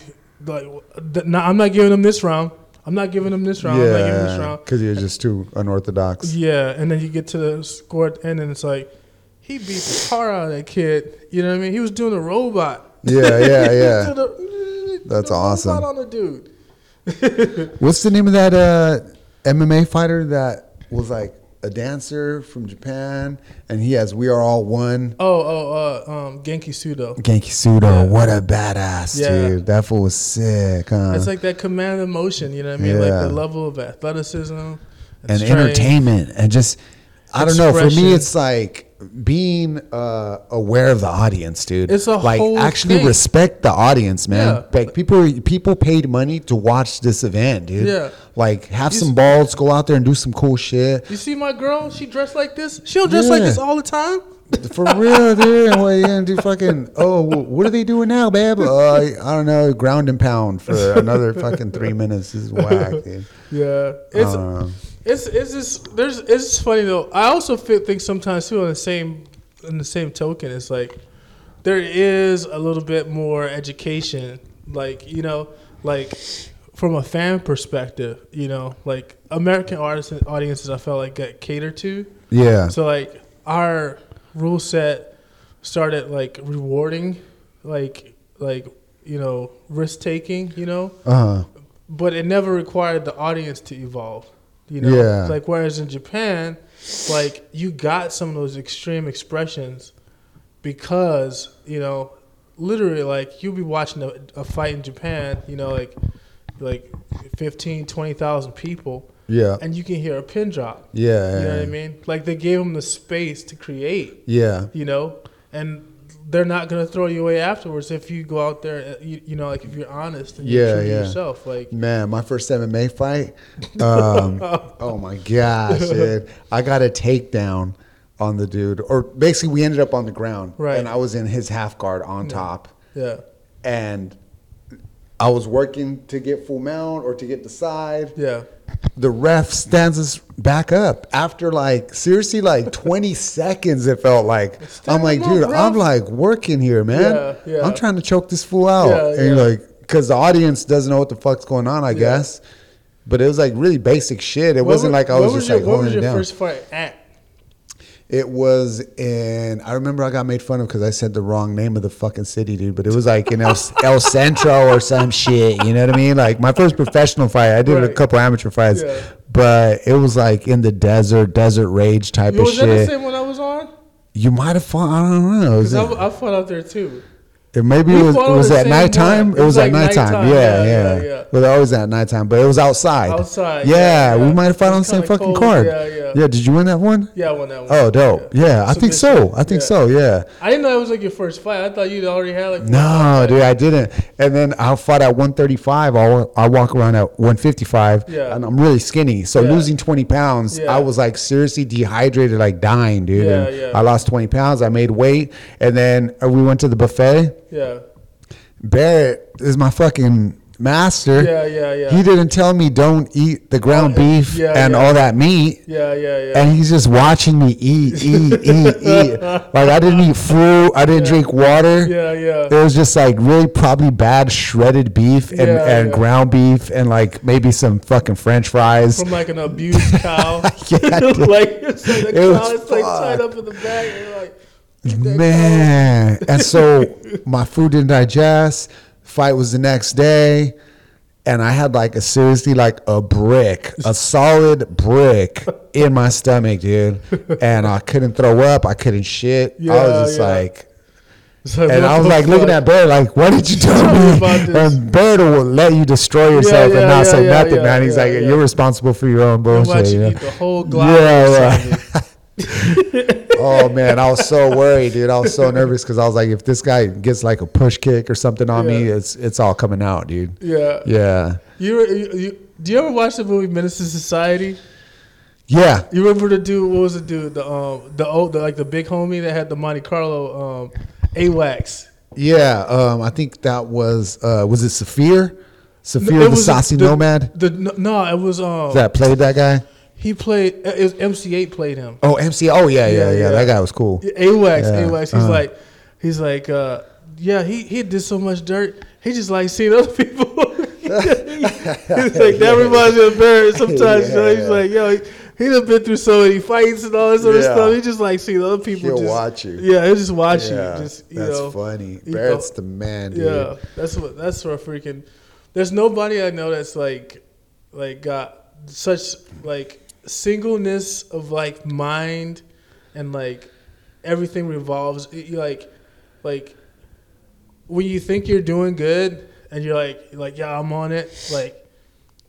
like th- no, I'm not giving him this round. I'm not giving him this round. I'm not giving him this Yeah, round. because you're just too unorthodox. Yeah, and then you get to the score at the end, and it's like he beat the tar out of that kid. You know what I mean? He was doing a robot. Yeah, yeah, yeah. a- That's awesome. on the dude. What's the name of that uh, MMA fighter that was like a dancer from Japan, and he has "We Are All One." Oh, oh, uh, um, Genki Sudo. Genki Sudo, Yeah. what a badass Yeah. dude! That fool was sick, huh? It's like that command of motion. You know what I mean? Like the level of athleticism and, and entertainment, and just I don't know. For me, it's like being uh, aware of the audience, dude. It's a like whole actually thing. respect the audience, man. Yeah. Like people, people paid money to watch this event, dude. Yeah. Like have You some balls, go out there and do some cool shit. You see my girl? She dressed like this. She don't dress like this all the time. For real, dude. And what you gonna do? Fucking. Oh, what are they doing now, babe? Uh, I don't know. Ground and pound for another fucking three minutes This is whack, dude. Yeah, it's it's it's just there's it's just funny though. I also think sometimes too on the same in the same token, it's like there is a little bit more education, like you know, like from a fan perspective, you know, like American artists and audiences, I felt like get catered to. yeah. So like our rule set started like rewarding, like like you know risk taking, you know, Uh huh. but it never required the audience to evolve. You know, Yeah. like whereas in Japan, like you got some of those extreme expressions because you know, literally, like you'll be watching a, a fight in Japan, you know, like like 15, 20,000 people, Yeah. and you can hear a pin drop. Yeah. You know what I mean? Like they gave them the space to create, Yeah. you know, and they're not gonna throw you away afterwards if you go out there, uh, you, you know, like if you're honest and Yeah, true to yeah. yourself. Like, Man, my first MMA fight. Um, oh my gosh, dude! I got a takedown on the dude, or basically we ended up on the ground, Right. And I was in his half guard on top, yeah, and I was working to get full mount or to get the side. yeah, The ref stands us back up after like seriously like 20 seconds. It felt like I'm like, dude, ref." I'm like working here, man. Yeah, yeah. I'm trying to choke this fool out, Yeah, and yeah. like because the audience doesn't know what the fuck's going on, I guess. But it was like really basic shit. It What wasn't wa- like I what was just your, like what was your down. first fight at? It was in. I remember I got made fun of because I said the wrong name of the fucking city, dude. But it was like in El, El Centro or some shit. You know what I mean? Like my first professional fight. I did a couple amateur fights, Yeah. but it was like in the desert, desert rage type Yo, of was that the shit. same one I was on? You might have fought. I don't know. Was Because I, I fought out there too. It maybe we it was, it was at nighttime. one. It was, at nighttime. nighttime. Yeah, Yeah, yeah. yeah. Well, always at nighttime, but it was outside. Outside, Yeah, yeah, we might have fought on the same fucking cold. card. Yeah, yeah. Yeah. Did you win that one? Yeah, I won that one. Oh, dope. Yeah, I think so. I think so. Yeah. I didn't know it was like your first fight. I thought you'd already had like. No, dude, I didn't. And then I fought at 135. I I walk around at 155, Yeah. and I'm really skinny. So losing 20 pounds. I was like seriously dehydrated, like dying, dude. Yeah, and yeah. I lost 20 pounds. I made weight, and then we went to the buffet. Yeah, Barrett is my fucking master. yeah, yeah, yeah. He didn't tell me don't eat the ground Oh, beef yeah, and yeah. all that meat. yeah, yeah, yeah. And he's just watching me eat, eat, eat, eat. Like I didn't eat fruit. I didn't drink water. yeah, yeah. It was just like really probably bad shredded beef and, Yeah, and yeah. ground beef and like maybe some fucking French fries. From like an abused cow. Yeah, like it's like the It cow was is like tied up in the back. And you're like, "Eat that Man. and so my food didn't digest. Fight was the next day. And I had like a seriously like a brick, a solid brick in my stomach, dude. And I couldn't throw up. I couldn't shit. I was just yeah. like, cow." It's like, and I was like looking at Bird like, why did you tell me me? about this. And Bird will let you destroy yourself yeah, and not yeah, say yeah, nothing, yeah, man. He's yeah, like, yeah. you're responsible for your own bullshit. You know? eat the whole glass. Yeah, yeah. Oh man, I was so worried, dude. I was so nervous because I was like, if this guy gets like a push kick or something on me, it's it's all coming out, dude. yeah. Yeah, You, you, you, do you ever watch the movie Menace to Society? yeah, You remember the dude? What was the dude? The um, the old, the, like the big homie that had the Monte Carlo, um, A-Wax. yeah. Um, I think that was uh, was it Saafir? Saafir It the was saucy the- nomad The no, no, it was um. that played that guy. He played. It was MC Eiht played him. Oh, MC. Oh yeah, yeah, Yeah, yeah. yeah. That guy was cool. A-Wax, Yeah, A-Wax. He's uh-huh. like, he's like, uh, yeah. He he did so much dirt. He just like seeing other people. he's like that reminds me of Barrett. Sometimes you know, he's Yeah. like, yo, he, he done been through so many fights and all this other Yeah. stuff. He just like seeing other people. He'll just, watch you. Yeah, he'll just watch Yeah, you. Just you that's know, funny. Barrett's know, the man, dude. Yeah, that's what that's what freaking. There's nobody I know that's like, like got such like singleness of like mind, and like everything revolves. You like, like when you think you're doing good and you're like, like yeah, I'm on it. Like,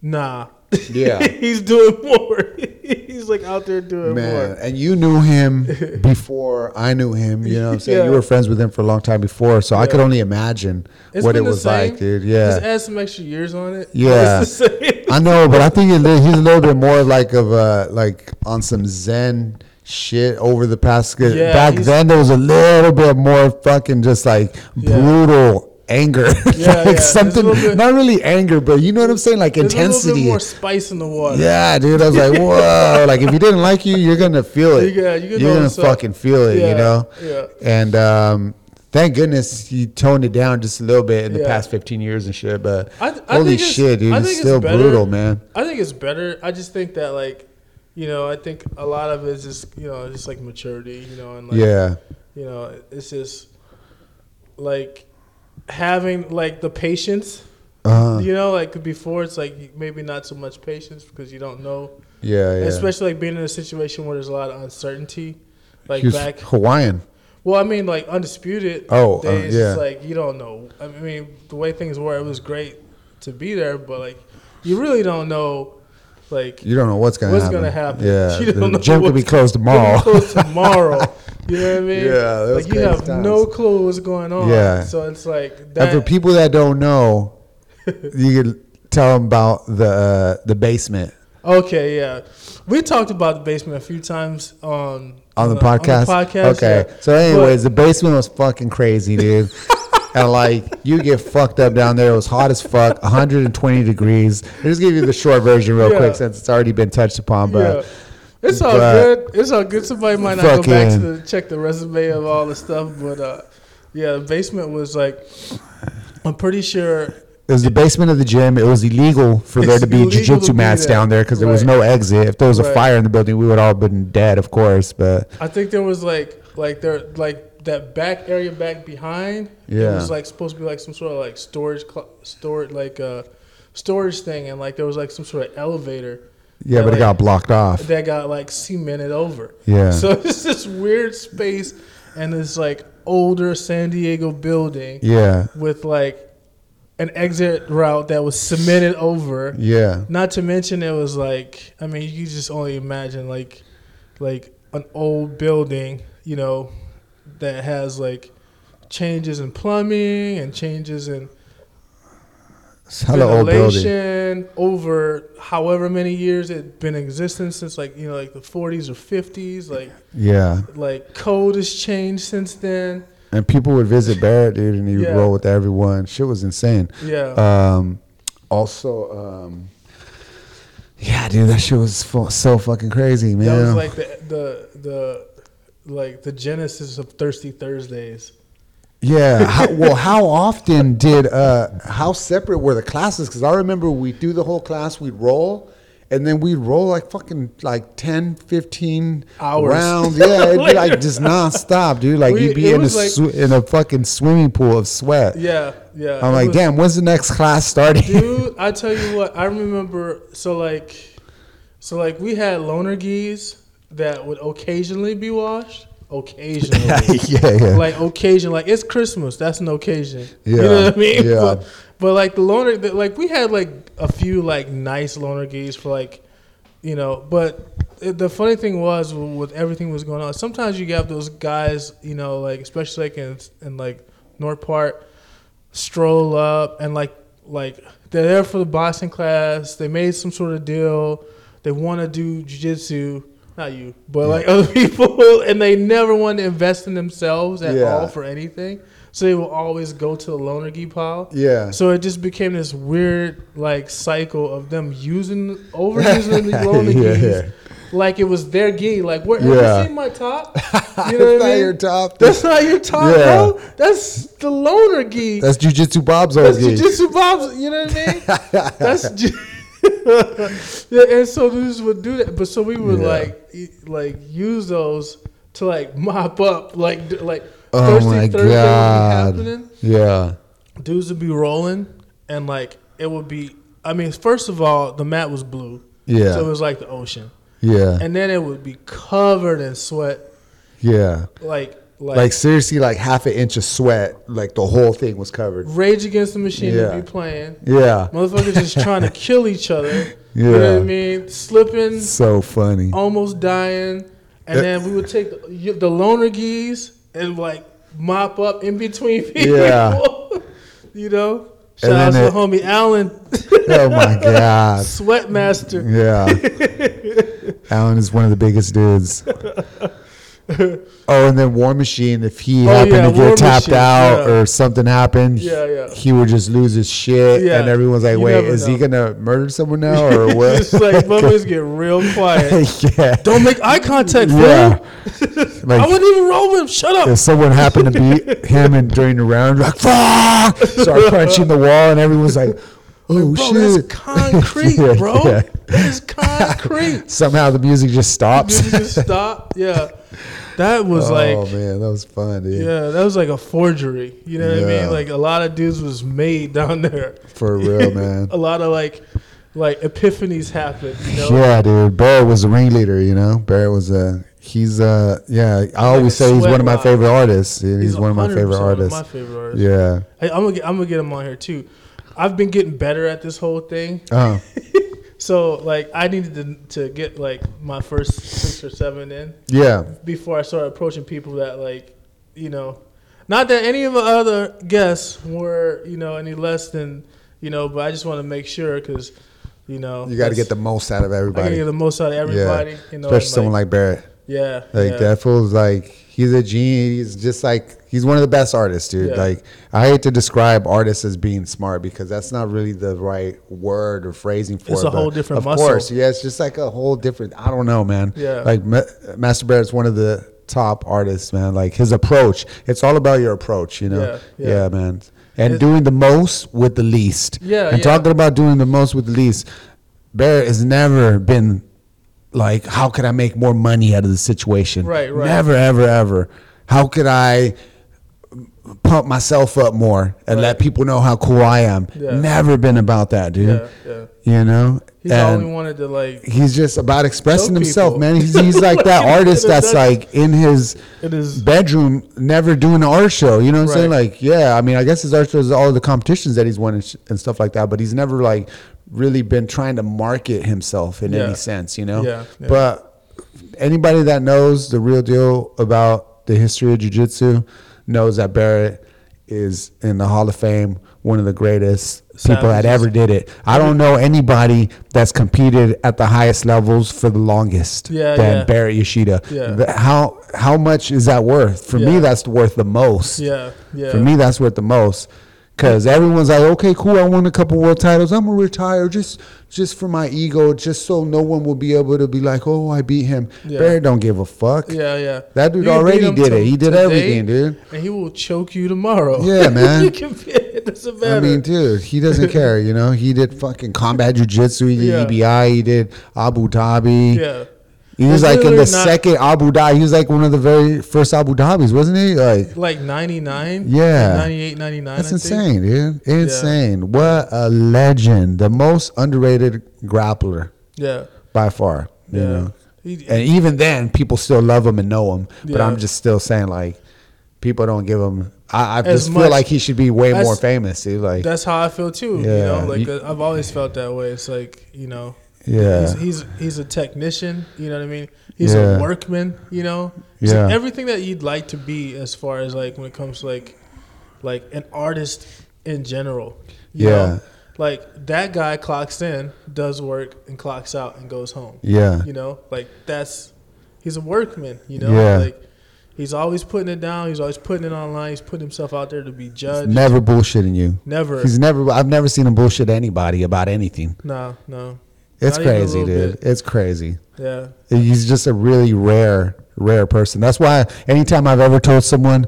nah. Yeah. he's doing more. he's like out there doing Man, more. and you knew him before I knew him. You know what I'm saying? Yeah. You were friends with him for a long time before, so I could only imagine It's what it was same. like, dude. Yeah. Just add some extra years on it. Yeah. It's the same. I know, but I think he's a little bit more like of a like on some Zen shit over the past. Yeah, back then, there was a little bit more fucking just like Yeah. brutal anger, Yeah, like yeah. something bit, not really anger, but you know what I'm saying, like intensity. more spice in the water. Yeah, dude. I was like, whoa. like, if he didn't like you, you're gonna feel it. Yeah, you you're gonna fucking feel it. Yeah, You know. yeah. And um, thank goodness he toned it down just a little bit in the past 15 years and shit. But I th- I holy shit, dude, it's it's still better. brutal, man. I think it's better. I just think that like, you know, I think a lot of it is just you know just like maturity, you know, and like Yeah. you know it's just like having like the patience. Uh, You know, like before it's like maybe not so much patience because you don't know, yeah, yeah. especially like being in a situation where there's a lot of uncertainty. Like he back, Hawaiian. well, I mean, like undisputed. Oh, uh, yeah. Like you don't know. I mean, the way things were, it was great to be there, but like you really don't know, like You don't know what's gonna what's happen. gonna happen. Yeah, You don't the know gym could be closed tomorrow. Close tomorrow. you know what I mean? Yeah, like you have times. no clue what's going on. Yeah. So it's like and for people that don't know, you could tell them about the uh, the basement. Okay, yeah, we talked about the basement a few times on on the podcast. podcast, Okay. yeah. So, anyways, the basement was fucking crazy, dude. And like, you get fucked up down there. It was hot as fuck, 120 degrees. I'll just give you the short version real Yeah. quick since it's already been touched upon. But, yeah. It's all but- good. It's all good. Somebody might not go back to the, check the resume of all the stuff, but uh, yeah, the basement was like, I'm pretty sure It was the basement of the gym. It was illegal for there to be illegal to jujitsu be mats there. down there because there was no exit. If there was a Right. fire in the building, we would all been dead, of course. But I think there was like like there like that back area back behind. Yeah. It was like supposed to be like some sort of like storage cl- storage like uh storage thing and like there was like some sort of elevator yeah, that, but it like, got blocked off. that got like cemented over. Yeah. So it's this weird space and this like older San Diego building Yeah, with like an exit route that was cemented over. yeah, Not to mention it was like I mean you just only imagine like like an old building, you know, that has like changes in plumbing and changes in it's hella old building. ventilation over however many years it's been in existence since like you know like the 40s or 50s like Yeah, like code has changed since then and people would visit Barrett, dude, and he would Yeah. roll with everyone. Shit was insane. yeah Um, also, um, yeah, dude, that shit was so fucking crazy, man. that was like the the the like the genesis of thirsty thursdays Yeah. How, well, how often did uh how separate were the classes? Because I remember we do the whole class, we'd roll, and then we'd roll like fucking like 10, 15 Hours. rounds. Yeah, it'd be like just nonstop, dude. Like We- you'd be in a like- sw- in a fucking swimming pool of sweat. yeah yeah I'm like, was- damn, when's the next class starting? dude i tell you what i remember so like so like we had loaner gis that would occasionally be washed occasionally yeah, yeah. like occasion like it's christmas that's an occasion Yeah, you know what i mean yeah. but, but like the loaner like we had like a few like nice loaner gis for like you know but it, the funny thing was with everything was going on sometimes you have those guys you know like especially like in, in like north park stroll up and like like they're there for the boxing class they made some sort of deal they want to do jiu-jitsu not you but like other people and they never want to invest in themselves at Yeah. all for anything so they will always go to the loaner gi pile Yeah. so it just became this weird like cycle of them using overusing the loaner Yeah, gis yeah. like it was their gi like where Yeah. yeah. see my top you know It's what I not mean? your top. that's not your top Yeah. bro that's the loaner gi That's Jujitsu Bob's that's old gig. jujitsu bobs. You know what I mean? That's ju- yeah. And so dudes would do that, but so we would Yeah. like like use those to like mop up like like Oh Thursday my Thursday god. would be happening. Yeah. Dudes would be rolling, and like it would be. I mean, first of all, the mat was blue, Yeah. so it was like the ocean, Yeah. and then it would be covered in sweat, Yeah. like like. Like seriously, like half an inch of sweat, like the whole thing was covered. Rage Against the Machine Yeah. would be playing. Yeah. Motherfuckers just trying to kill each other. You know Yeah. what I mean? Slipping, So funny. almost dying, and then we would take the, the loaner gis and like mop up in between people. Yeah. you know. Shout out to it- homie Allen, Oh my god. Sweatmaster. Yeah. Allen is one of the biggest dudes. Oh, and then War Machine, if he Oh, happened yeah, to get War tapped Machine, out yeah. or something happened, Yeah, yeah. he would just lose his shit. Yeah, And everyone's like, you wait, is he going to murder someone now or what? It's like motherfuckers get real quiet. yeah. Don't make eye contact, Yeah. fool. I wouldn't even roll with him. Shut up. if someone happened to beat him and during the round, like, fuck! Start punching the wall, and everyone's like, oh, bro, shit. that's concrete, Yeah, bro. yeah. That is concrete. Somehow the music just stops. Music just stopped. Yeah, that was oh, like oh man, that was fun, dude. Yeah, that was like a forgery. You know what I mean? Like a lot of dudes was made down there. For real, man. a lot of like like epiphanies happened. You know? Yeah, dude. Barrett was the ringleader, you know? Barrett was a. He's uh yeah. I always say he's one of my favorite artists. Dude. He's, one of my favorite artists. My favorite artists. Yeah. Hey, I'm gonna get, I'm gonna get him on here too. I've been getting better at this whole thing. Oh. So like I needed to, to get like my first six or seven in Yeah. before I started approaching people that like you know, not that any of the other guests were you know any less than you know, but I just want to make sure because you know You got to get the most out of I everybody. get the most out of everybody. yeah. You know, Especially someone like Barrett. Yeah, Like yeah. that fool's like he's a genius. He's just like he's one of the best artists, dude. Yeah. Like I hate to describe artists as being smart because that's not really the right word or phrasing for It's it. It's a whole different Of muscle. course, yeah. It's just like a whole different. I don't know, man. Yeah. Like Ma- Master Barrett's one of the top artists, man. Like his approach. It's all about your approach, you know. Yeah, yeah. man. and It's- doing the most with the least. Yeah, and yeah. talking about doing the most with the least. Bear has never been like, how could I make more money out of the situation? Right, right. Never, ever, ever. How could I pump myself up more and let people know how cool I am? Yeah. Never been about that, dude. Yeah, yeah. You know, He's And- only wanted to like He's just about expressing himself, people. man. He's, he's like that Like, artist that's like in his it is bedroom, never doing an art show. You know what I'm saying? Like, yeah, I mean, I guess his art shows all the competitions that he's won and, sh- and stuff like that, but he's never like really been trying to market himself in Yeah. any sense, you know? Yeah, yeah. But anybody that knows the real deal about the history of jiu-jitsu knows that Barrett is in the Hall of Fame, one of the greatest people that ever did it. I don't know anybody that's competed at the highest levels for the longest Yeah, than yeah. Barrett Yoshida. Yeah. How how much is that worth? For me, that's worth the most. yeah, yeah. For me, that's worth the most. Cause everyone's like, okay, cool. I won a couple world titles. I'm gonna retire just just for my ego, just so no one will be able to be like, oh, I beat him. Yeah. Barrett don't give a fuck. Yeah, yeah. That dude already did it. He did today, everything, dude. And he will choke you tomorrow. Yeah, man. you can be, it doesn't matter. I mean, dude, he doesn't care. You know, he did fucking combat jujitsu. He did Yeah. EBI. He did Abu Dhabi. yeah. He was like in the second Abu Dhabi. He was like one of the very first Abu Dhabis, wasn't he? Like Like 99? Yeah. 98, 99. that's I think. insane, dude. Insane. What a legend. The most underrated grappler Yeah. by far. You Yeah. know. He- And even then, people still love him and know him. But Yeah. I'm just still saying, like, people don't give him. I, I just feel like he should be way more famous, dude. Like, That's how I feel too. You know, like You- I've always felt that way. It's like, you know, yeah. he's, he's he's a technician. You know what I mean? He's Yeah. a workman. You know, he's Yeah. like everything that you'd like to be as far as like when it comes to like like an artist in general. You Yeah. know? Like that guy clocks in, does work, and clocks out and goes home. yeah. You know, like that's he's a workman. You know, Yeah. like he's always putting it down. He's always putting it online. He's putting himself out there to be judged. Never bullshitting you. Never. He's never. I've never seen him bullshit anybody about anything. no, no. It's Not crazy, dude. bit. It's crazy. Yeah. He's just a really rare, rare person. That's why anytime I've ever told someone,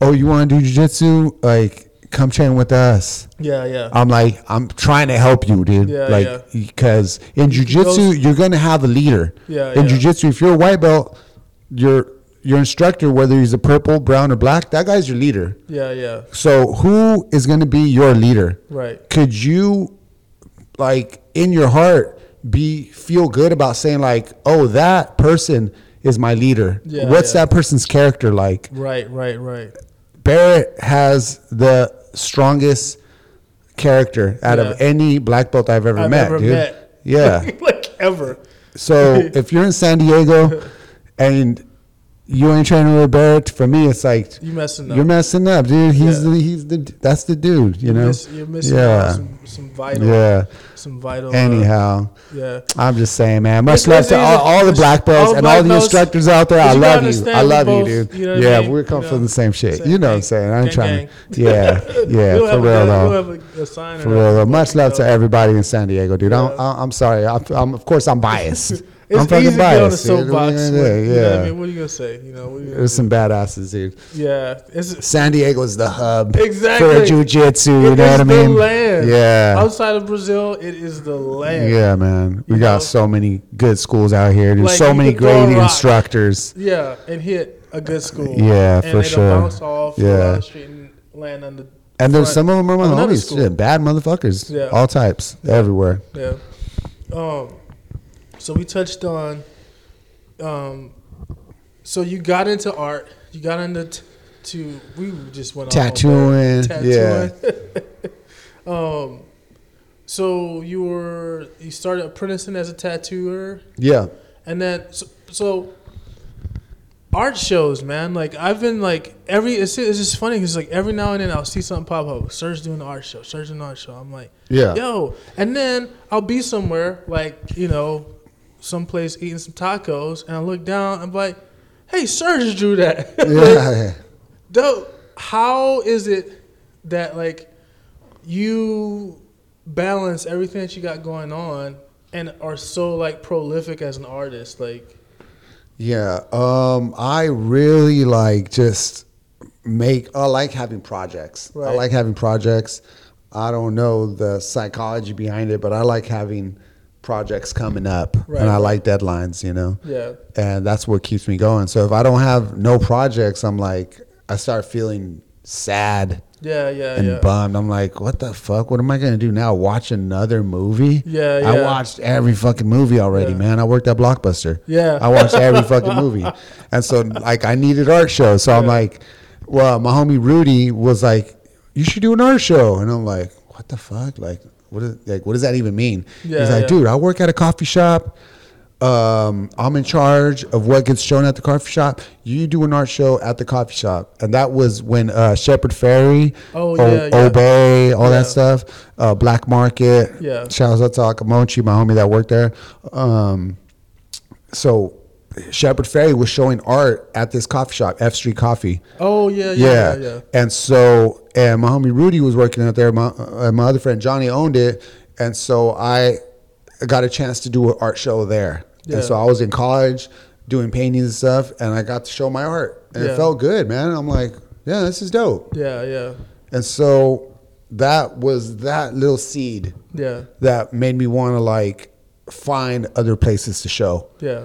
"Oh, you want to do jujitsu? Like, come train with us." Yeah, yeah. I'm like, I'm trying to help you, dude. Yeah, like, yeah. because in jujitsu, you're gonna have a leader. Yeah, In yeah. jujitsu, if you're a white belt, your your instructor, whether he's a purple, brown, or black, that guy's your leader. yeah, yeah. So who is gonna be your leader? Right. could you like in your heart be feel good about saying like oh that person is my leader Yeah, what's yeah. that person's character like Right, right, right. barrett has the strongest character out of any black belt i've ever I've met ever dude met. yeah like ever. so if you're in san diego and you ain't training with barrett for me it's like You messing up. you're messing up dude he's Yeah. the he's the that's the dude you You're know miss- you're missing yeah some, some vital, yeah some vital. uh, anyhow yeah. I'm just saying, man. Much love to all, all the black belts All and black all the instructors out there. I love you. I love both, you, dude. you know what I yeah, mean? we're coming You from the same shit. same you know what I'm saying? I ain't Gang, trying gang. to. Yeah, yeah, for have real though. We'll have a, a sign For real though. Much love to everybody in San Diego, dude. I'm, I'm sorry. I'm, I'm, of course, I'm biased. It's I'm fucking easy to get on the biased. dude. What are you soapbox. know I Yeah, mean? What are you gonna say? You know, what are you there's some badasses, dude. yeah. It's San Diego's the hub Exactly. for jujitsu. You know what I the mean? land. Yeah. outside of Brazil, it is the land. Yeah, man. We You got know? so many good schools out here. There's Like, so many could throw a great instructors. Yeah, and hit a good school. Yeah, and for sure. Bounce off Yeah. yeah. the street and land on the. And there's some of them are my homies. Shit, bad motherfuckers. Yeah. All types, everywhere. Yeah. Um. So we touched on. Um. So you got into art. You got into. T- to we just went Tattooing. Tattooing. um. So you were you started apprenticing as a tattooer. Yeah. And then so, so art shows, man. Like I've been like every it's, it's just funny because like every now and then I'll see something pop up. Serge doing an art show. Serge doing an art show. I'm like, Yeah. yo. And then I'll be somewhere like you know, someplace eating some tacos, and I look down. I'm like, hey, Serge drew that. Yeah. Dope. How is it that like you balance everything that you got going on and are so like prolific as an artist? Like, yeah. Um, I really like just make. I like having projects. I like having projects. I don't know the psychology behind it, but I like having projects coming up, Right, and I like deadlines. You know, Yeah. and that's what keeps me going. So if I don't have no projects, I'm like, I start feeling sad Yeah, yeah, and yeah. bummed. I'm like, what the fuck? What am I gonna do now? Watch another movie? Yeah, I watched every fucking movie already, Yeah. man. I worked at Blockbuster. Yeah. I watched every fucking movie, and so like I needed art show. So I'm like, well, my homie Rudy was like, you should do an art show, and I'm like, what the fuck? Like, what is like what does that even mean? Yeah, He's like, yeah. dude, I work at a coffee shop. Um, I'm in charge of what gets shown at the coffee shop. You do an art show at the coffee shop, and that was when uh, Shepard Fairey, Oh, yeah. Obey, all that stuff. Uh, Black Market. Yeah. Shout out to Akamochi, my homie that worked there. Um, so Shepard Fairey was showing art at this coffee shop, F Street Coffee. Oh yeah, yeah, Yeah. yeah, yeah. And so, and my homie Rudy was working out there. My, uh, my other friend Johnny owned it. And so I got a chance to do an art show there. Yeah. And so I was in college doing paintings and stuff, and I got to show my art. And Yeah. it felt good, man. I'm like, yeah, this is dope. Yeah, yeah, And so that was that little seed yeah, that made me want to like find other places to show. yeah.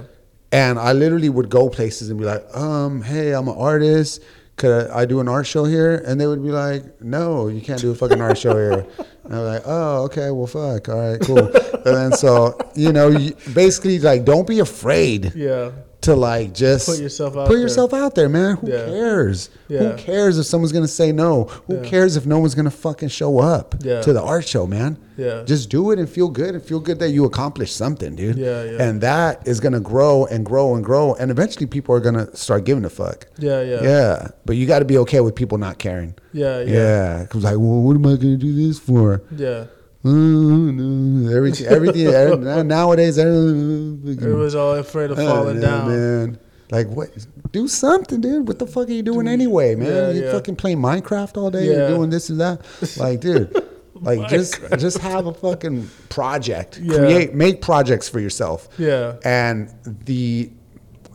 And I literally would go places and be like, um, hey, I'm an artist. Could I do an art show here? And they would be like, no, you can't do a fucking art show here. And I was like, oh, okay, well, fuck. All right, cool. and then so, you know, basically, like, don't be afraid Yeah, to like just Put yourself out put there. yourself out there, man. Who Yeah. cares? Yeah. Who cares if someone's gonna say no? Who Yeah. cares if no one's gonna fucking show up to the art show, man? Yeah. Just do it and feel good and feel good that you accomplished something, dude. Yeah, yeah. And that is gonna grow and grow and grow, and eventually people are gonna start giving a fuck. yeah, yeah, Yeah, but you got to be okay with people not caring. yeah, yeah, Yeah, because like, well, what am I gonna do this for? yeah. Uh, everything, everything. nowadays, everything, It was all afraid of Oh, falling yeah, down. man. Like what? Do something, dude. What the fuck are you doing anyway, man? Yeah, you yeah. fucking playing Minecraft all day and doing this and that. Like, dude, like just just have a fucking project. Yeah. Create, make projects for yourself. Yeah. And the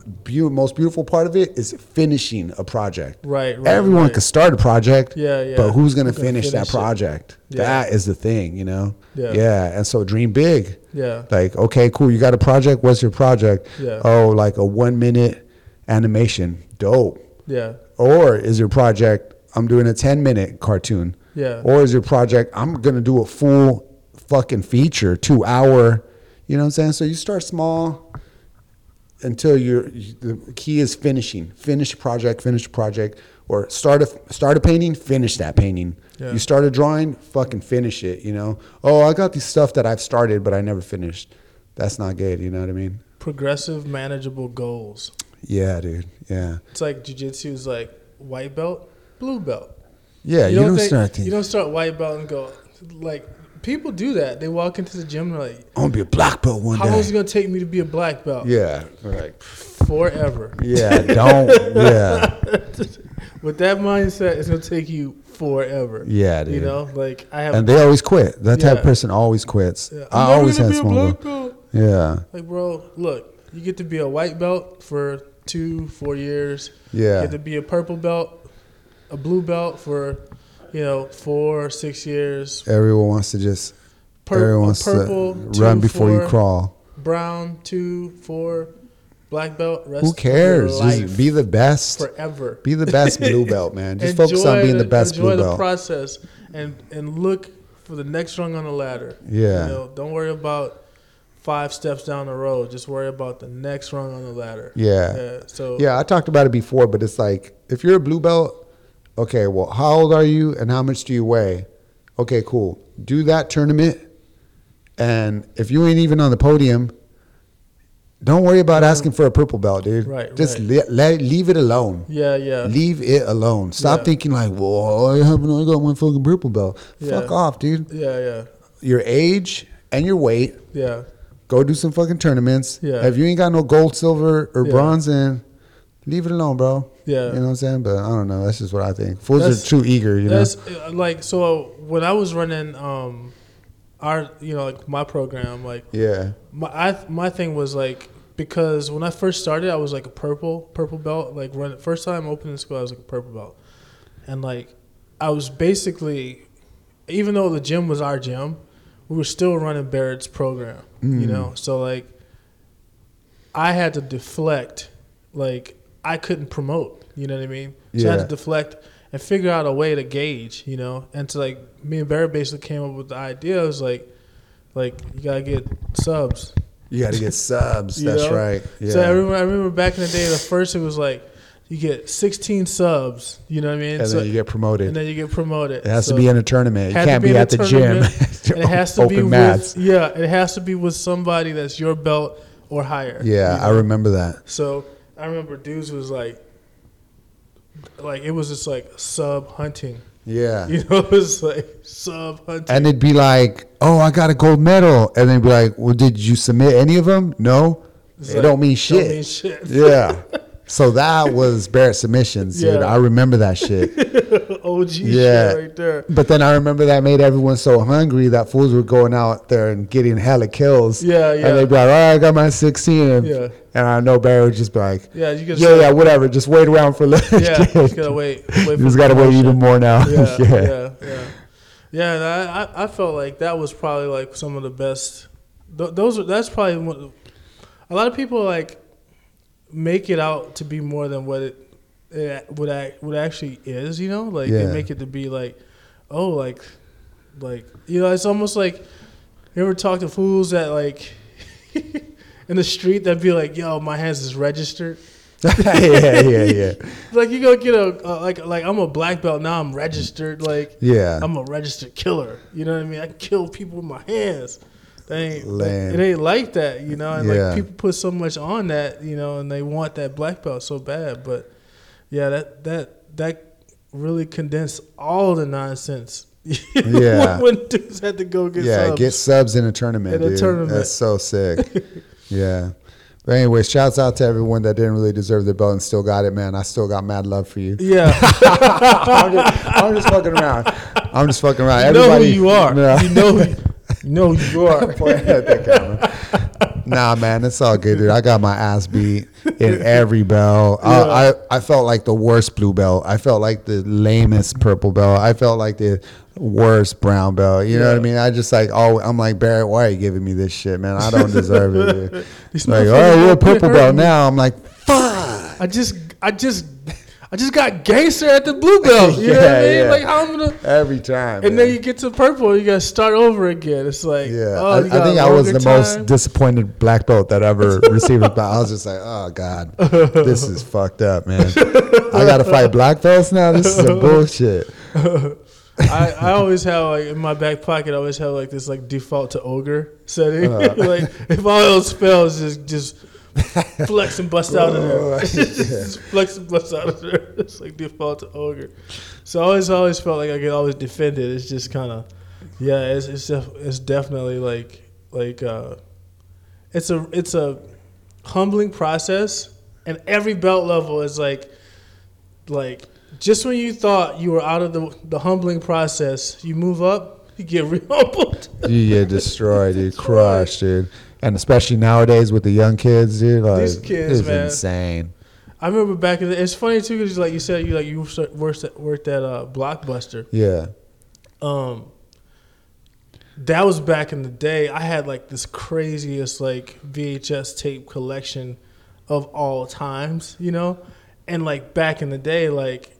beau- most beautiful part of it is finishing a project. Right, right, Everyone right. can start a project. Yeah, yeah. But who's gonna gonna finish, that finish it? project? Yeah. That is the thing, you know. Yeah. Yeah. And so dream big. Yeah. Like, okay, cool. You got a project. What's your project? Yeah. Oh, like a one minute animation. Dope. Yeah, Or is your project, I'm doing a 10 minute cartoon. Yeah. Or is your project, I'm going to do a full fucking feature, two hour. You know what I'm saying? So you start small until you're, the key is finishing. Finish a project, finish a project. Or start a, start a painting, finish that painting. Yeah. You start a drawing, fucking finish it, you know? Oh, I got this stuff that I've started, but I never finished. That's not good, you know what I mean? progressive, manageable goals. Yeah, dude. Yeah. It's like jujitsu is like white belt, blue belt. Yeah, you, don't think- start You don't start white belt and go like people do that. They walk into the gym and they're like, I'm gonna be a black belt one day. "How long is it gonna take me to be a black belt?" Yeah. Like, Forever. yeah, don't. Yeah. With that mindset, it's gonna take you forever. Yeah, dude. You know, like I have. And they always quit. That type of person always quits. Yeah, I always had small. black goals. belt. Yeah. Like, bro, look, you get to be a white belt for two, four years. Yeah. You get to be a purple belt, a blue belt for, you know, four, six years. Everyone wants to just. Pur- everyone wants purple, to two, run before you four, crawl. Brown, two, four, black belt. Rest Who cares? Just be the best. forever. Be the best blue belt, man. Just focus on being the best blue belt. enjoy the process and and look for the next rung on the ladder. Yeah. You know, don't worry about five steps down the road. Just worry about the next rung on the ladder. Yeah. Yeah. So Yeah, I talked about it before, but it's like if you're a blue belt, okay, well, how old are you and how much do you weigh? Okay, cool. Do that tournament, and if you ain't even on the podium, don't worry about asking for a purple belt, dude. Right, Just right. le- let leave it alone. yeah, yeah. Leave it alone. Stop Yeah. thinking like, well, I haven't I got one fucking purple belt. Yeah. Fuck off, dude. Yeah, yeah, Your age and your weight. yeah, Go do some fucking tournaments. Yeah. If you ain't got no gold, silver, or Yeah. bronze in, leave it alone, bro. Yeah. You know what I'm saying? But I don't know. That's just what I think. Fools That's- are too eager, you know? Uh, like so when I was running um our you know like my program like Yeah. my I, my thing was like because when I first started I was like a purple purple belt like when first time opening school I was like a purple belt and like I was basically, even though the gym was our gym, we were still running Barrett's program. You know, so like I had to deflect, like I couldn't promote. You know what I mean? So I had to deflect and figure out a way to gauge. You know, and to like me and Barrett basically came up with the idea. It was like, like you gotta get subs. You got to get subs. That's know? right. Yeah. So I remember, I remember back in the day, the first it was like you get 16 subs. You know what I mean? and So- then you get promoted. and then you get promoted. it has So to be in a tournament. You had to can't be, a at the gym. and it has to be Open with mats. yeah, it has to be with somebody that's your belt or higher. Yeah, you I remember that. So I remember dudes was like, like it was just like sub hunting. Yeah. You know, it was like sub hunting. And it'd be like, "Oh, I got a gold medal," and they'd be like, "Well, did you submit any of them?" No, It's it like, don't mean shit. Don't mean shit. yeah. So that was Barrett submissions, dude. Yeah. I remember that shit. OG Yeah. shit right there. But then I remember that made everyone so hungry that fools were going out there and getting hella kills. Yeah, yeah. And they'd be like, "Oh, I got my 16." And, Yeah. and I know Barrett would just be like, Yeah, you can. "Yeah, yeah, whatever. Just wait around for lunch." yeah. You just gotta wait. wait for just gotta wait even more now. yeah, yeah, yeah, yeah. And I, I, I felt like that was probably like some of the best. Th- those are that's probably one, a lot of people like make it out to be more than what it, it what act, what actually is. You know, like they make it to be like, oh, like, like you know, it's almost like you ever talk to fools that like in the street that be like, yo, my hands is registered. yeah, yeah, yeah. Like you go get a uh, like like I'm a black belt now. I'm registered. Like Yeah. I'm a registered killer. You know what I mean? I kill people with my hands. They ain't, Lame. it ain't like that, you know. And Yeah. like people put so much on that, you know, and they want that black belt so bad. But yeah, that that that really condensed all the nonsense. Yeah. when, when dudes had to go get yeah, subs. get subs in a tournament, In a dude. tournament. That's so sick. yeah. But anyways, shouts out to everyone that didn't really deserve their belt and still got it, man. I still got mad love for you. yeah, I'm, just, I'm just fucking around. I'm just fucking around. you know who Everybody, you are. No. You know, who- you who you are. Pointing at the camera. Nah, man, it's all good, dude. I got my ass beat in every belt. I, I I felt like the worst blue belt. I felt like the lamest purple belt. I felt like the worst brown belt. You know what I mean? I just like oh, I'm like Barrett. Why are you giving me this shit, man? I don't deserve it. Dude. These Like, oh, you're a purple belt now. I'm like, fuck. I just, I just, I just got gangster at the blue belt. You know what I Yeah, mean? yeah. Like how I'm gonna, Every time. and man. then you get to purple, you gotta start over again. It's like, Yeah, oh, I, I think I was the most disappointed black belt that ever received a belt. I was just like, oh god, this is fucked up, man. I gotta fight black belts now. This is some bullshit. I, I always have like in my back pocket. I always have like this like default to ogre setting. Uh. like if all else fails, just just flex and bust out of there. Oh, flex and bust out of there. It's like default to ogre. So I always always felt like I could always defend it. It's just kind of yeah. It's it's def- it's definitely like like uh, it's a it's a humbling process, and every belt level is like like just when you thought you were out of the the humbling process, you move up, you get re-humbled. You get destroyed, you crushed, dude. And especially nowadays with the young kids, dude. Like, These kids, it's man. insane. I remember back in the. It's funny too because like you said, you like you worked at, worked at uh, Blockbuster. Yeah, Um, that was back in the day. I had like this craziest like VHS tape collection of all times, you know, and like back in the day, like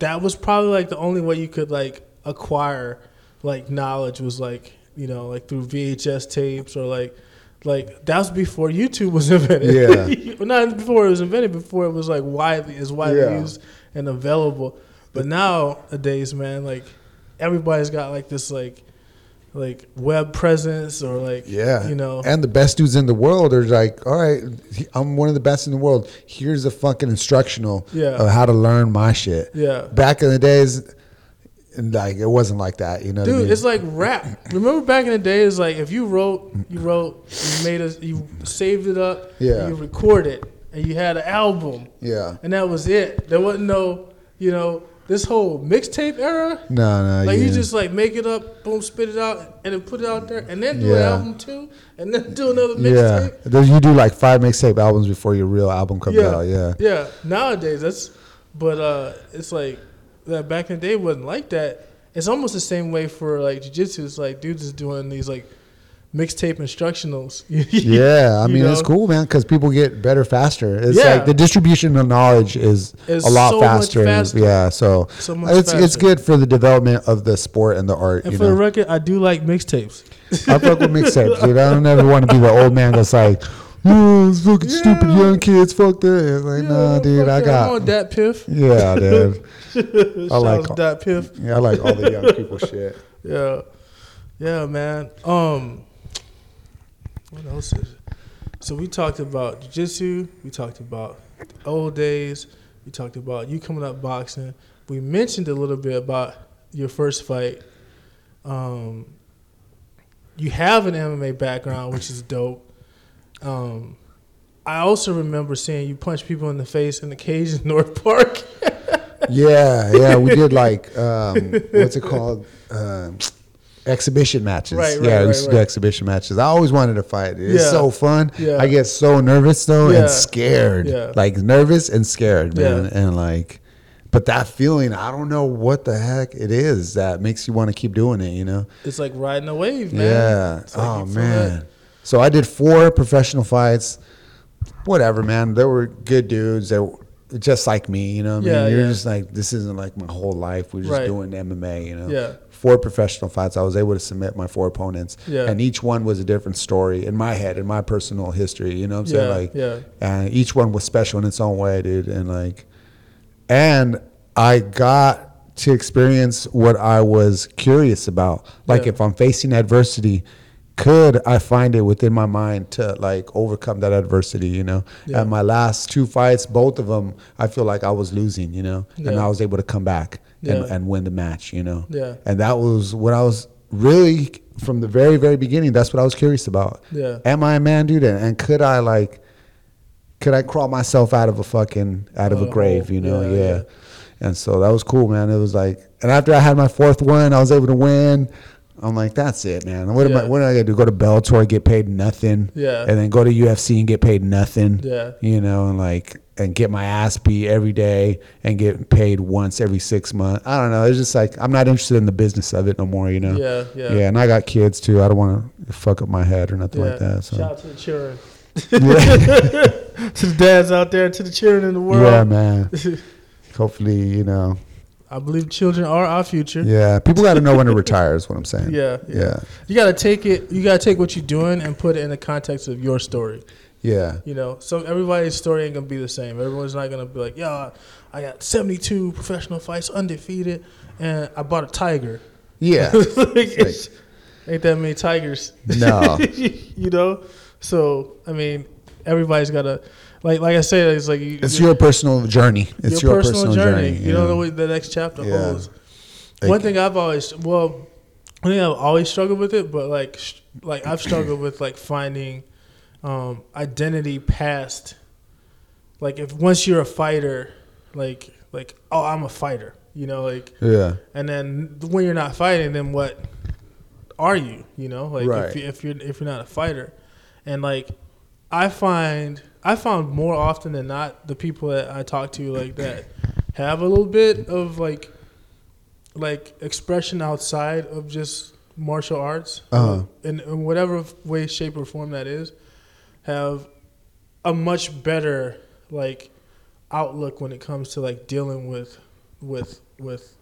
that was probably like the only way you could like acquire like knowledge was like you know like through VHS tapes or like like that was before YouTube was invented. Yeah. Not before it was invented. Before it was like widely is widely Yeah. used and available. But nowadays, man, like everybody's got like this like like web presence or like yeah. you know and the best dudes in the world are like, all right, I'm one of the best in the world. Here's a fucking instructional Yeah. of how to learn my shit. yeah. Back in the days, like it wasn't like that. You know, what I Dude, mean? it's like rap. Remember back in the day, it's like if you wrote, you wrote, you made us, you saved it up, Yeah. you recorded, and you had an album, yeah. and that was it. There wasn't no, you know, this whole mixtape era. No, no. Like yeah. you just like make it up, boom, spit it out, and then put it out there, and then do an album too, and then do another yeah. mixtape. Then You do like five mixtape albums before your real album comes Yeah. out. Yeah. Yeah, nowadays that's, but uh, it's like that back in the day wasn't like that. It's almost the same way for like jiu-jitsu. It's like dudes is doing these like mixtape instructionals. Yeah, I You mean it's cool, man, because people get better faster. It's Yeah. like the distribution of knowledge is It's a lot so faster. faster. Yeah, so, So much it's it's good for the development of the sport and the art. And for the record, I do like mixtapes. I fuck with mixtapes, dude. I don't ever want to be the old man that's like, "Oh, it's fucking stupid young kids, fuck that." It's like, nah, dude, I got, on that piff. yeah, dude. Shout like all- that piff. Yeah, I like all the young people shit. Yeah, yeah, man. Um, what else is? It? So we talked about jiu-jitsu. We talked about the old days. We talked about you coming up boxing. We mentioned a little bit about your first fight. Um, you have an MMA background, which is dope. Um, I also remember seeing you punch people in the face in the cage in North Park. Yeah, yeah, we did like um, what's it called? Um, exhibition matches. Right, right, yeah, we right, used to do exhibition matches. I always wanted to fight. It's Yeah. so fun. Yeah. I get so nervous though Yeah. and scared. Yeah. Like nervous and scared, man. And like but that feeling, I don't know what the heck it is that makes you want to keep doing it, you know? it's like riding a wave, man. Yeah. Like oh man. that- So I did four professional fights. Whatever, man. They were good dudes. They were just like me, you know. What I Yeah, mean, you're yeah. just like this isn't like my whole life. We're just Right. doing MMA, you know. Yeah. Four professional fights. I was able to submit my four opponents, Yeah. and each one was a different story in my head, in my personal history. You know what I'm saying? Yeah, Like, yeah. and each one was special in its own way, dude. And like, and I got to experience what I was curious about. Like, if I'm facing adversity, could I find it within my mind to like overcome that adversity? You know, Yeah. and my last two fights, both of them, I feel like I was losing. You know, and I was able to come back and, Yeah. and win the match. You know, Yeah. and that was what I was really from the very very beginning. That's what I was curious about. Yeah. Am I a man, dude? And, and could I like? Could I crawl myself out of a fucking out of a uh, grave? You know, Yeah, yeah. yeah. And so that was cool, man. It was like, and after I had my fourth one, I was able to win. I'm like, that's it, man. What am I? What am I gonna do? Go to Bellator, get paid nothing, Yeah. and then go to UFC and get paid nothing, Yeah. You know, and like, and get my ass beat every day and get paid once every six months. I don't know. It's just like I'm not interested in the business of it no more. You know. Yeah, yeah. Yeah, and I got kids too. I don't want to fuck up my head or nothing like that. So. Shout out to the children. to the dads out there, to the children in the world. yeah, man. Hopefully, you know. I believe children are our future. Yeah, people got to know when to retire. Is what I'm saying. Yeah, yeah, You gotta take it. You gotta take what you're doing and put it in the context of your story. yeah. You know, so everybody's story ain't gonna be the same. Everyone's not gonna be like, "Yeah, I got 72 professional fights, undefeated, and I bought a tiger." Yeah. Like, it's- ain't that many tigers? No. you know. So I mean, everybody's gotta like like I said, it's like you, It's your personal journey. It's your, personal, journey. You, don't know know. what the next chapter Yeah. holds. Like- One thing I've always well, I think I've always struggled with it, but like sh- like I've struggled with like finding um, identity past like if once you're a fighter, like like oh I'm a fighter, you know like Yeah. and then when you're not fighting, then what are you? You know, like Right. if, you, if you're if you're not a fighter, and like I find I found more often than not the people that I talk to like that have a little bit of like like expression outside of just martial arts, Uh-huh. in, in whatever way, shape, or form that is, have a much better like outlook when it comes to like dealing with with with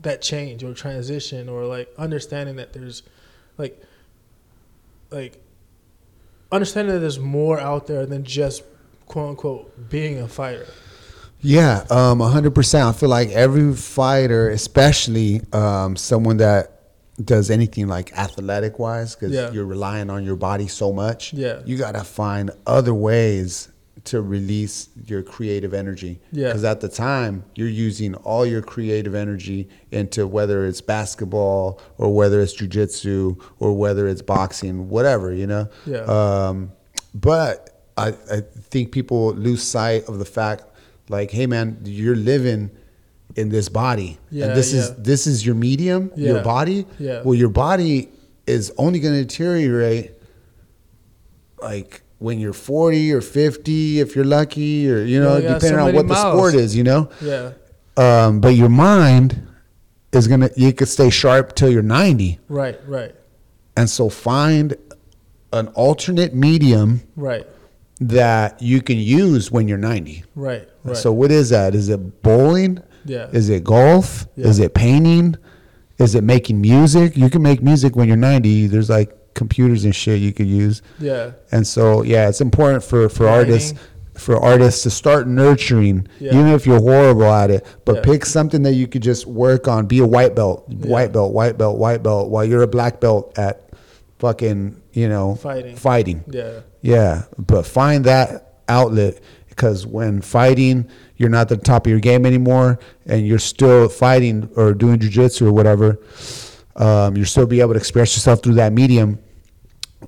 that change or transition or like understanding that there's like like understanding that there's more out there than just quote unquote being a fighter. Yeah, um, hundred percent. I feel like every fighter, especially um, someone that does anything like athletic wise, because Yeah. you're relying on your body so much. Yeah. you gotta find other ways to release your creative energy. Yeah. because at the time you're using all your creative energy into whether it's basketball or whether it's jujitsu or whether it's boxing, whatever you know. Yeah. Um, but I, I think people lose sight of the fact, like, hey man, you're living in this body, Yeah, and this is this is your medium, your body. Yeah. Well, your body is only going to deteriorate, like when you're 40 or 50, if you're lucky, or you know, got depending so on what the sport is, you know. Yeah. um, but your mind is gonna you could stay sharp till you're 90 Right, right, and so find an alternate medium right, that you can use when you're 90 right, right. so what is that? Is it bowling? Yeah. is it golf? Yeah. is it painting? Is it making music? You can make music when you're 90 there's like computers and shit you could use yeah, and so yeah it's important for for Writing. artists for artists to start nurturing Yeah. even if you're horrible at it but Yeah. pick something that you could just work on be a white belt white belt white belt white belt while you're a black belt at fucking you know Fighting. fighting yeah, yeah but find that outlet because when fighting you're not at the top of your game anymore and you're still fighting or doing jujitsu or whatever um, you'll still be able to express yourself through that medium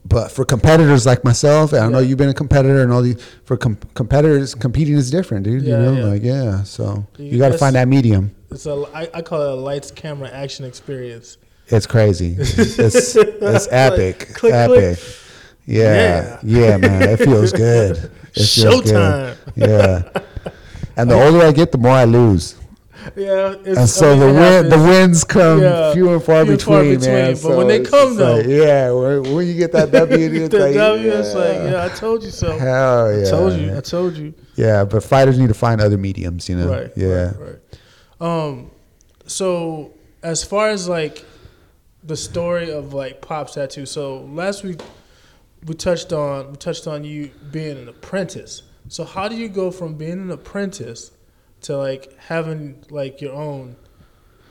but for competitors like myself, and I know Yeah. you've been a competitor and all these for com- competitors, competing is different, dude. Yeah, you know, yeah. like yeah. So You you got to find that medium. it's a I, I call it a lights, camera, action experience. It's crazy. It's it's epic, click, epic. click. Yeah, yeah, man. It feels good. It feels Showtime. Good. Yeah. And the older I get, the more I lose. Yeah, it's, And so I mean, the it win, the wins come Yeah, few and far few between, far between, man. but So when they come, though, like, yeah, when, when you get that W, it's the like, W, yeah. it's like, yeah, I told you so. Hell yeah. I told you. I told you. Yeah, but fighters need to find other mediums, you know. Right. Yeah. Right, right. Um. So as far as like the story of like Pop's tattoo. So last week we touched on we touched on you being an apprentice. So how do you go from being an apprentice to like having like your own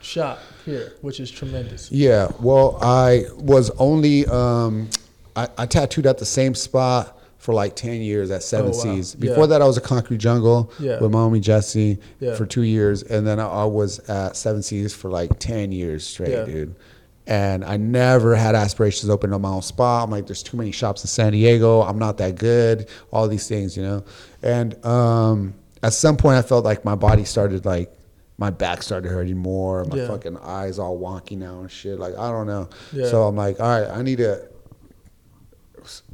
shop here, which is tremendous. Yeah. Well, I was only um, I, I tattooed at the same spot for like ten years at Seven Oh, wow. Seas. Yeah. Before that, I was at Concrete Jungle Yeah. with my homie Jesse Yeah. for two years, and then I, I was at Seven Seas for like ten years straight, Yeah. dude. And I never had aspirations to open up my own spot. I'm like, there's too many shops in San Diego. I'm not that good. All these things, you know. And um, at some point, I felt like my body started like my back started hurting more. My Yeah. fucking eyes all wonky now and shit. Like I don't know. Yeah. So I'm like, all right, I need to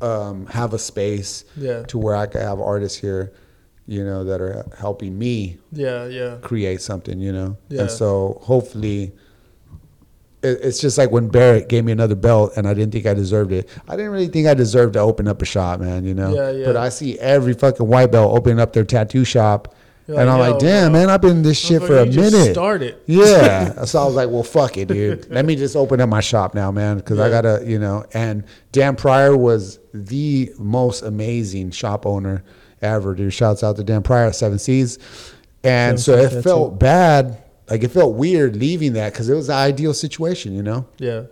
um, have a space Yeah. to where I can have artists here, you know, that are helping me Yeah, yeah. create something, you know. Yeah. And so hopefully. It- It's just like when Barrett gave me another belt and I didn't think I deserved it. I didn't really think I deserved to open up a shop, man, you know? Yeah, yeah. But I see every fucking white belt opening up their tattoo shop. You're and I'm like, damn, bro. man, I've been in this shit for a minute. Started. Yeah. so I was like, well, fuck it, dude. Let me just open up my shop now, man, because I gotta, you know. And Dan Pryor was the most amazing shop owner ever, dude. Shouts out to Dan Pryor at Seven Seas. And so it felt bad, like it felt weird leaving that because it was the ideal situation, you know. Yeah.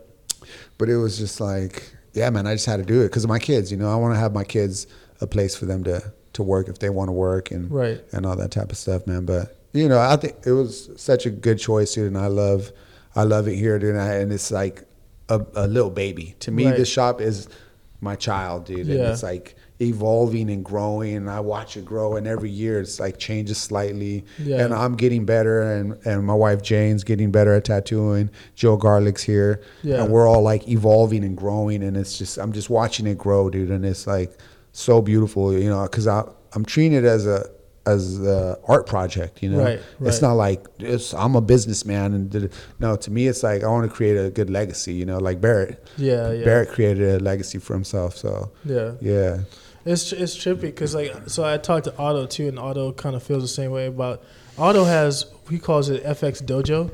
But it was just like, yeah, man, I just had to do it because of my kids. You know, I want to have my kids a place for them to to work if they want to work and Right. and all that type of stuff, man. But you know, I think it was such a good choice, dude, and I love I love it here, dude. And, I, and it's like a, a little baby to me. Right. This shop is my child, dude, and it's like evolving and growing and I watch it grow and every year it's like changes slightly Yeah. and I'm getting better and, and my wife Jane's getting better at tattooing Joe Garlic's here Yeah. and we're all like evolving and growing and it's just I'm just watching it grow dude and it's like so beautiful you know because I I'm treating it as a as a art project you know Right, right. it's not like it's, I'm a businessman and no to me it's like I want to create a good legacy you know like Barrett Yeah, yeah. Barrett created a legacy for himself so Yeah. yeah It's it's trippy because like so I talked to Otto too, and Otto kind of feels the same way about. Otto has he calls it FX Dojo.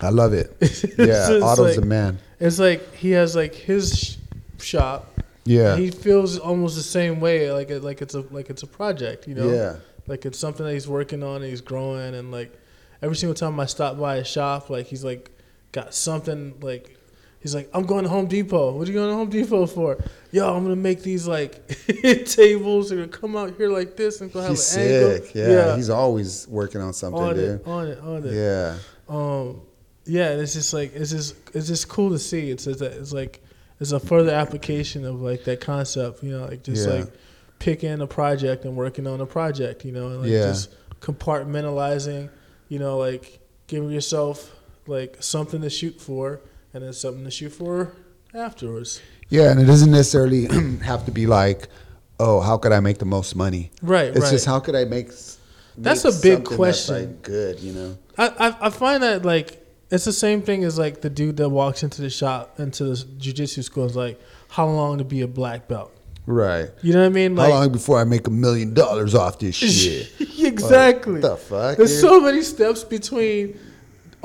I love it yeah It's Otto's like- a man It's like he has like his sh- shop. yeah He feels almost the same way, like it, like it's a like it's a project, you know. yeah Like it's something that he's working on and he's growing, and like every single time I stop by his shop, like he's like got something like. He's like, I'm going to Home Depot. What are you going to Home Depot for? Yo, I'm gonna make these like tables. They're gonna come out here like this and go have he's an angle. sick yeah. he's always working on something on dude it, on it, on it. yeah Um, yeah, and it's just like it's just it's just cool to see. It's it's, it's like it's a further application of like that concept. You know, like just Yeah. like picking a project and working on a project. You know, and like Yeah. just compartmentalizing. You know, like giving yourself like something to shoot for, and then something to shoot for afterwards. Yeah, and it doesn't necessarily have to be like, oh, how could I make the most money? Right. It's right. just how could I make That's make a big question. like, good, you know. I, I I find that like it's the same thing as like the dude that walks into the shop into the jujitsu school is like how long to be a black belt. Right. You know what I mean? Like, How long before I make a million dollars off this shit? exactly. What the fuck? There's dude? so many steps between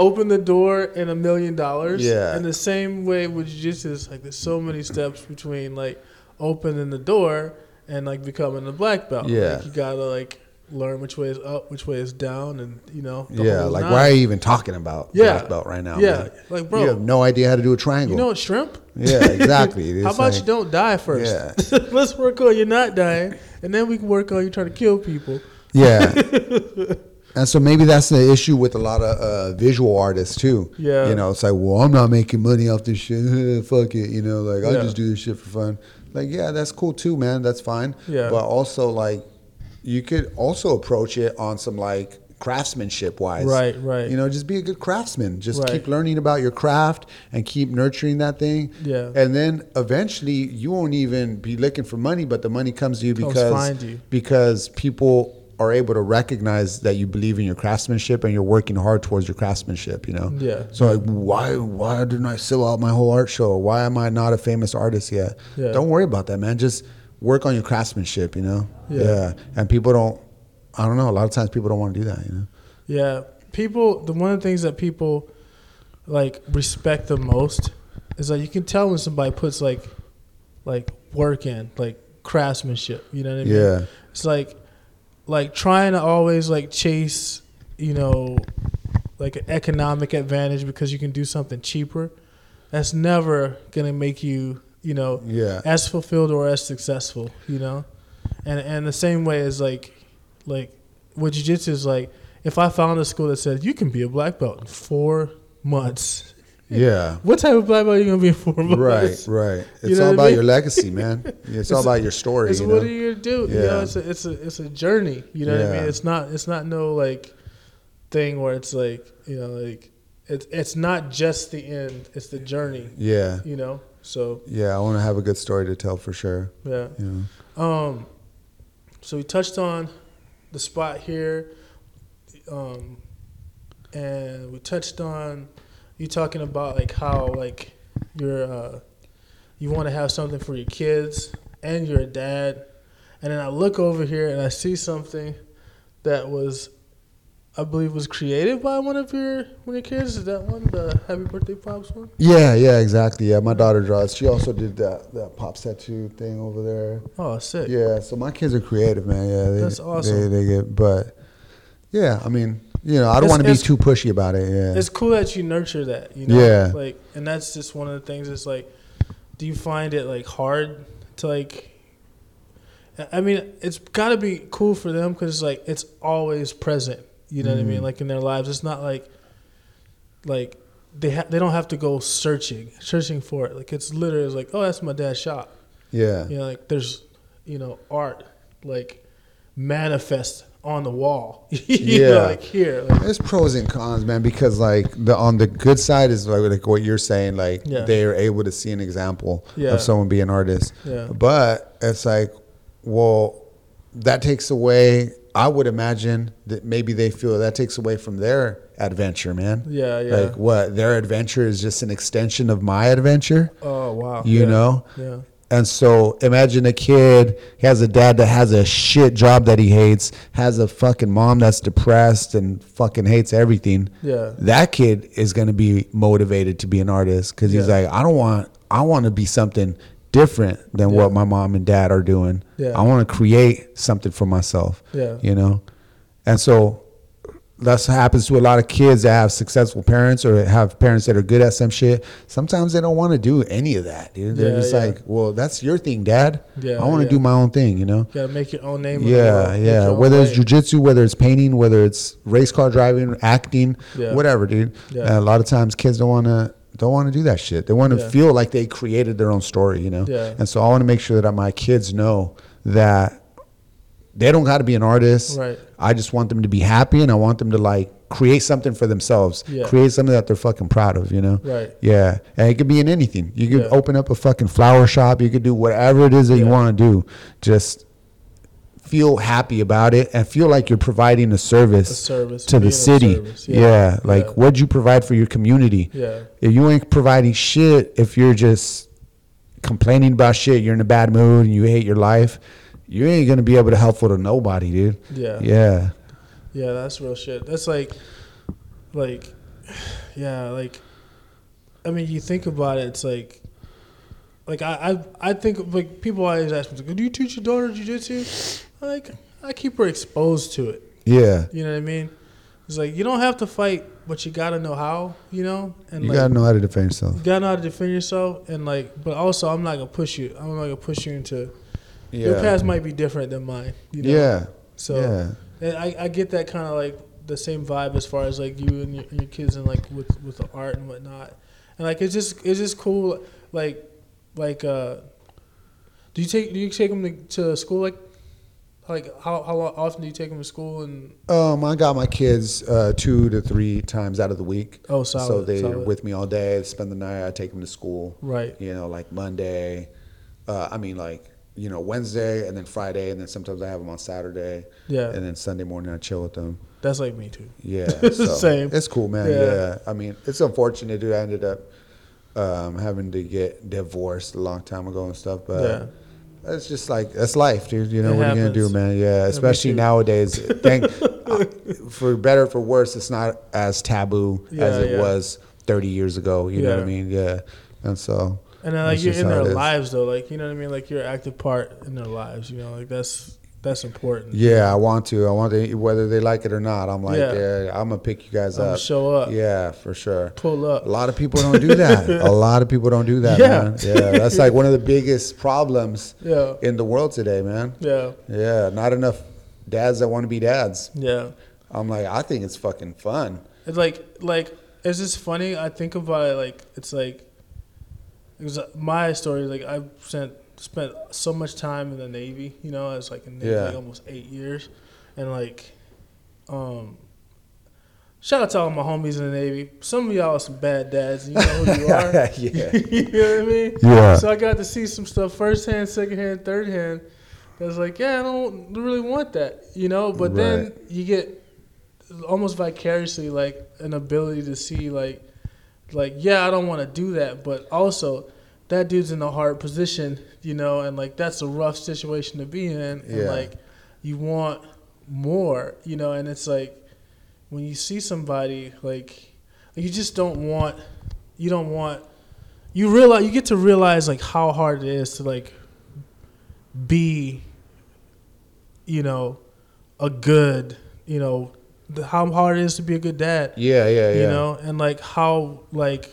open the door and a million dollars. Yeah. And the same way with jiu-jitsu, it's like there's so many steps between like opening the door and like becoming a black belt. Yeah. Like, you gotta like learn which way is up, which way is down, and you know. yeah, like nine. why are you even talking about Yeah. black belt right now? Yeah, man? like you have no idea how to do a triangle. you know what shrimp? yeah, exactly. How about like- you don't die first? Yeah. Let's work on you not dying, and then we can work on you trying to kill people. Yeah. and so maybe that's the issue with a lot of uh, visual artists too. Yeah. You know, it's like, well, I'm not making money off this shit. Fuck it. You know, like I Yeah. just do this shit for fun. Like, yeah, that's cool too, man. That's fine. Yeah. But also, like, you could also approach it on some like craftsmanship wise. Right, right. You know, just be a good craftsman. Just Right. keep learning about your craft and keep nurturing that thing. Yeah. And then eventually you won't even be looking for money, but the money comes to you because you. because people are able to recognize that you believe in your craftsmanship and you're working hard towards your craftsmanship, you know? Yeah. So like why why didn't I sell out my whole art show? Why am I not a famous artist yet? Yeah. Don't worry about that, man. Just work on your craftsmanship, you know? Yeah. And people don't I don't know, a lot of times people don't want to do that, you know? Yeah, people. The one of the things that people like respect the most is that you can tell when somebody puts like like work in, like craftsmanship. You know what I mean? Yeah. It's like like trying to always like chase, you know, like an economic advantage because you can do something cheaper. That's never gonna make you, you know, Yeah. as fulfilled or as successful, you know? And and the same way is like like with jiu-jitsu is like if I found a school that said you can be a black belt in 4 months. Yeah. What type of black belt are you going to be in 4 months? Right, right. It's You know all what I about mean? your legacy, man. It's, all about your story. It's you what know? are you gonna do? You Yeah. know, it's a it's a it's a journey. You know what I mean? It's not it's not no like thing where it's like you know like it's it's not just the end. It's the journey. yeah, You know. So yeah. I want to have a good story to tell for sure. yeah. You know. Um, so we touched on the spot here, um, and we touched on you talking about like how like you're uh, you want to have something for your kids and you're a dad, and then I look over here and I see something that was. I believe was created by one of your one of your kids. Is that one the Happy Birthday Pops one? Yeah, yeah, exactly. Yeah, my daughter draws. She also did that that pop tattoo thing over there. Oh, sick. Yeah, so my kids are creative, man. Yeah, they, That's awesome. They, they get, but yeah, I mean, you know, I don't want to be too pushy about it. Yeah, it's cool that you nurture that you know Yeah. like and that's just one of the things it's like do you find it like hard to like i mean it's got to be cool for them because it's like it's always present you know what i mean Mhm. like in their lives it's not like like they ha- they don't have to go searching searching for it like it's literally like oh that's my dad's shop yeah, you know like there's you know art like manifest on the wall Yeah. know, like here like, There's pros and cons, man. Because like the on the good side is like, like what you're saying, like Yeah. they are able to see an example Yeah. of someone being an artist. Yeah. But it's like, well, that takes away. I would imagine that maybe they feel that takes away from their adventure, man. yeah yeah Like what their adventure is just an extension of my adventure, oh wow you Yeah. know. yeah And so imagine a kid, he has a dad that has a shit job that he hates, has a fucking mom that's depressed and fucking hates everything. Yeah. That kid is going to be motivated to be an artist cuz he's Yeah. like I don't want I want to be something different than Yeah. what my mom and dad are doing. Yeah. I want to create something for myself. Yeah. You know? And so that's what happens to a lot of kids that have successful parents or have parents that are good at some shit. Sometimes they don't want to do any of that, dude. They're Yeah, just yeah. like, well, that's your thing, dad. Yeah, I want to do my own thing, you know? You gotta make your own name. Yeah, yeah. Whether it's way. jujitsu, whether it's painting, whether it's race car driving, acting, whatever, dude. A lot of times kids don't want to don't want to do that shit. They want to feel like they created their own story, you know? Yeah. And so I want to make sure that my kids know that they don't got to be an artist. Right. I just want them to be happy and I want them to like create something for themselves. Yeah. Create something that they're fucking proud of, you know? Right. Yeah. And it could be in anything. You could Yeah. open up a fucking flower shop. You could do whatever it is that you want to do. Just feel happy about it and feel like you're providing a service, A service, to the city. Yeah. yeah. like Yeah. what'd you provide for your community? Yeah. If you ain't providing shit, if you're just complaining about shit, you're in a bad mood and you hate your life, you ain't gonna be able to help with a nobody, dude. Yeah. Yeah. Yeah, that's real shit. That's like, like, yeah, like, I mean, you think about it, it's like, like I, I, I think like people always ask me, like, "Do you teach your daughter jujitsu?" Like, I keep her exposed to it. Yeah. You know what I mean? It's like you don't have to fight, but you gotta know how. You know, and You like, gotta know how to defend yourself. you gotta know how to defend yourself, and like, but also I'm not gonna push you. I'm not gonna push you into your past might be different than mine. You know? Yeah. So. yeah. And I, I get that kind of like the same vibe as far as like you and your, your kids and like with with the art and whatnot, and like it's just it's just cool. Like like uh, do you take do you take them to, to school like like how how often do you take them to school and Um, I got my kids uh, two to three times out of the week. oh solid. so they're solid. with me all day. Spend the night. I take them to school. right You know, like Monday. Uh, I mean, like you know, Wednesday and then Friday, and then sometimes I have them on Saturday, yeah and then Sunday morning I chill with them. that's like me too Yeah, so Same. It's cool, man. Yeah. Yeah. I mean, it's unfortunate, dude. I ended up um, having to get divorced a long time ago and stuff, but. yeah It's just like that's life, dude. You know It what are you gonna do, man? Yeah, especially nowadays. Thank uh, for better for worse, it's not as taboo as it yeah. was 30 years ago. You know what I mean? Yeah, and so and uh, then like That's you're in their lives though like you know what I mean like you're an active part in their lives you know like that's that's important yeah, I want to. I want to whether they like it or not. I'm like, Yeah. yeah, I'm gonna pick you guys I'm up. show up Yeah, for sure. pull up A lot of people don't do that. a lot of people don't do that, Yeah. man. Yeah, that's like one of the biggest problems yeah in the world today, man. yeah Yeah, not enough dads that want to be dads. yeah I'm like, I think it's fucking fun. It's like like it's just funny. I think about it like it's like because my story like I spent spent so much time in the Navy. You know, I was like in Navy Yeah. like almost eight years, and like um. Shout out to all my homies in the Navy. Some of y'all are some bad dads. And you know who you are. yeah. you know what I mean? Yeah. So I got to see some stuff firsthand, secondhand, third hand. I was like, yeah, I don't really want that, you know. But then you get almost vicariously like an ability to see like, like yeah, I don't want to do that, but also that dude's in a hard position, you know, and like that's a rough situation to be in, and Yeah. like you want more, you know, and it's like when you see somebody like you just don't want you don't want you realize you get to realize like how hard it is to like be you know a good you know how hard it is to be a good dad Yeah, yeah, yeah. you know and like how like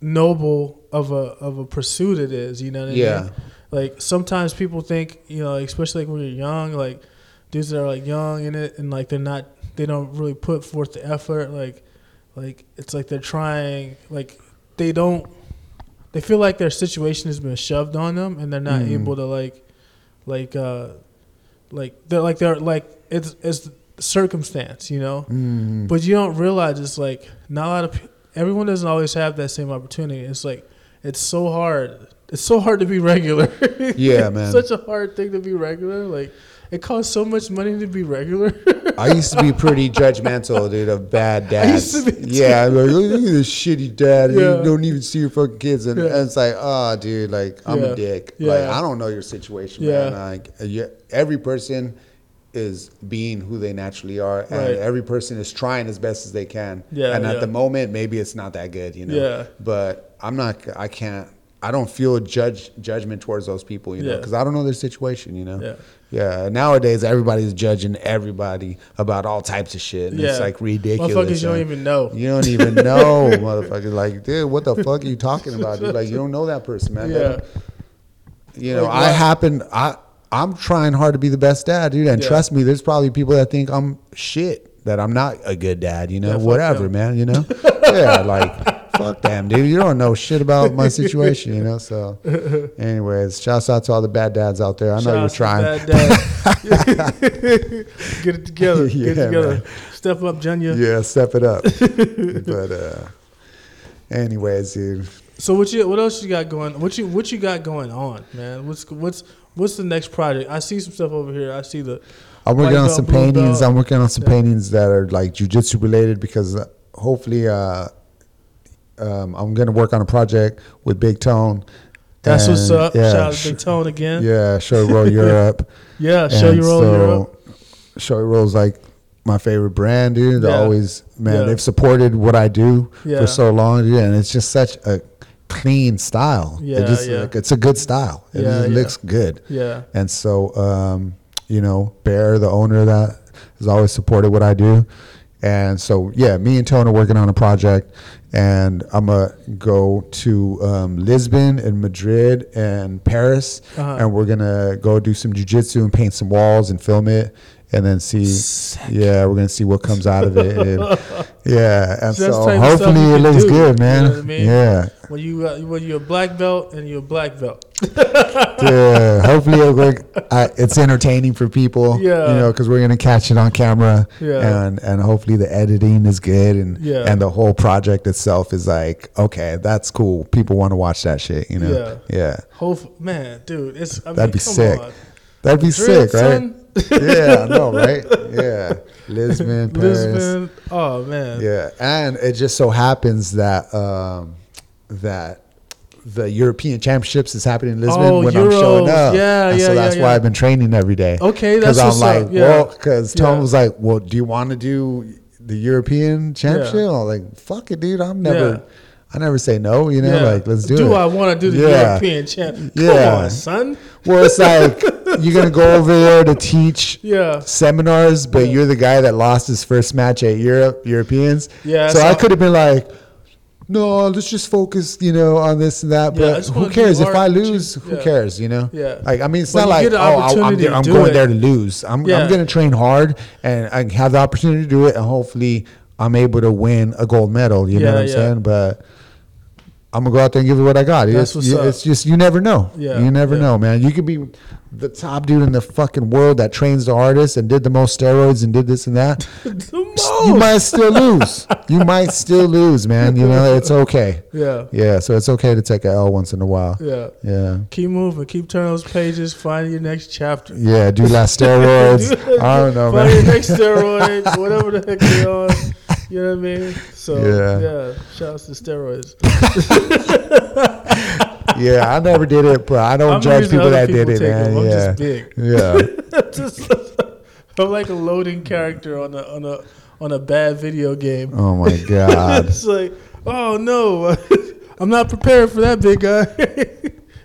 noble of a of a pursuit it is you know what I Yeah. mean like sometimes people think you know especially like when you're young like dudes that are like young in it and like they're not they don't really put forth the effort like like it's like they're trying like they don't they feel like their situation has been shoved on them and they're not Mhm. able to like like uh like they're like they're like it's it's circumstance you know Mm. but you don't realize it's like not a lot of everyone doesn't always have that same opportunity. It's like it's so hard. It's so hard to be regular. Yeah, It's man. Such a hard thing to be regular. Like it costs so much money to be regular. I used to be pretty judgmental, dude, of bad dads. used to be yeah, I'm like, look at this shitty dad. Yeah. You don't even see your fucking kids, and, Yeah. and it's like, oh, dude, like I'm Yeah. a dick. Yeah. Like I don't know your situation, Yeah. man. Like you, every person is being who they naturally are, and Right. every person is trying as best as they can. Yeah, and at yeah. the moment, maybe it's not that good, you know. Yeah. But I'm not. I can't. I don't feel a judge judgment towards those people, you know, Yeah. because I don't know their situation, you know. Yeah. Yeah, nowadays everybody's judging everybody about all types of shit. And It's like ridiculous. Motherfuckers you don't even know. You don't even know, motherfucker. Like, dude, what the fuck are you talking about, dude? Like, you don't know that person, man. Yeah. You know, I happen. I I'm trying hard to be the best dad, dude. And Yeah. trust me, there's probably people that think I'm shit, that I'm not a good dad. You know, Yeah, whatever, man. You know, yeah, like fuck them, dude. You don't know shit about my situation. You know. So, anyways, shouts out to all the bad dads out there. I know you're trying. to Bad Dad. Get it together. Get Yeah, it together. man. Step up, Junior. yeah, step it up. but uh, Anyways, dude. So what you what else you got going? What you what you got going on, man? What's what's what's the next project? I see some stuff over here. I see the I'm working on some paintings. belt. I'm working on some Yeah. paintings that are like jujitsu related because uh, hopefully uh, um, I'm gonna work on a project with Big Tone. that's what's up. Yeah, Shout out to Big Tone again. Yeah, Shoyoroll Europe. Yeah, Shoyoroll so, Europe. Shoyoroll's like my favorite brand, dude. They Yeah. always, man, Yeah. they've supported what I do for so long, dude, and it's just such a clean style. Yeah, it just, yeah. like, it's a good style. It Yeah, yeah. looks good. Yeah, And so, um, you know, Bear, the owner of that, has always supported what I do. And so, yeah, me and Tone are working on a project, and I'm gonna go to um, Lisbon and Madrid and Paris, Uh-huh. and we're gonna go do some jujitsu and paint some walls and film it, and then see. Sick. Yeah, we're gonna see what comes out of it. and- yeah, and So so type of stuff hopefully it looks do, good, you man. know I mean? Yeah. when you uh, when you're a black belt and you're a black belt. yeah, hopefully it'll uh, it's entertaining for people. Yeah. you know, because we're gonna catch it on camera. Yeah. and and hopefully the editing is good, and Yeah. and the whole project itself is like, okay, that's cool. People want to watch that shit. You know, Yeah. yeah, Hope, man, dude, it's I That'd be come sick. on. that'd be Madrid, sick, right? son. Yeah, I know, right? Yeah, Lisbon, Paris. Lisbon. Oh man. Yeah, and it just so happens that um, that the European Championships is happening in Lisbon Oh, when I'm showing up. Yeah, and yeah, So that's yeah. why I've been training every day. Okay, that's I'm like, up. Well, because Tom was like, well, do you want to do the European Championship? Yeah. I'm like, fuck it, dude. I'm never, Yeah. I never say no. You know, Yeah. like let's do, do it. Do I want to do the Yeah. European champ? Come Yeah. on, son. Well, it's like you're gonna go over there to teach Yeah. seminars, but you're the guy that lost his first match at Europe Europeans. Yeah, So so- I could have been like, no, let's just focus, you know, on this and that. But who cares if I lose? Who cares? You know. Yeah. Like I mean, it's But not like oh, I'm, I'm going it. there to lose. I'm. I'm going to train hard and I have the opportunity to do it, and hopefully I'm able to win a gold medal. You know what I'm saying? But. I'm gonna go out there and give it what I got. That's It's, what's you- up. it's just you never know. Yeah, you never yeah. know, man. You could be the top dude in the fucking world that trains the hardest and did the most steroids and did this and that. You might still lose. You might still lose, man. You know, it's okay. Yeah. Yeah, so it's okay to take a L once in a while. Yeah. Yeah. Keep moving. Keep turning those pages. Find your next chapter. Yeah, do less steroids. I don't know, man. Find your next steroid, whatever the heck they are. You know what I mean? So Yeah. yeah, shouts to steroids. Yeah, I never did it, but I don't I'm judge people that did it, man. I'm yeah. just big. Yeah. Just- I'm like a loading character on a on a on a bad video game. Oh my god. it's like, oh no, I'm not prepared for that big guy.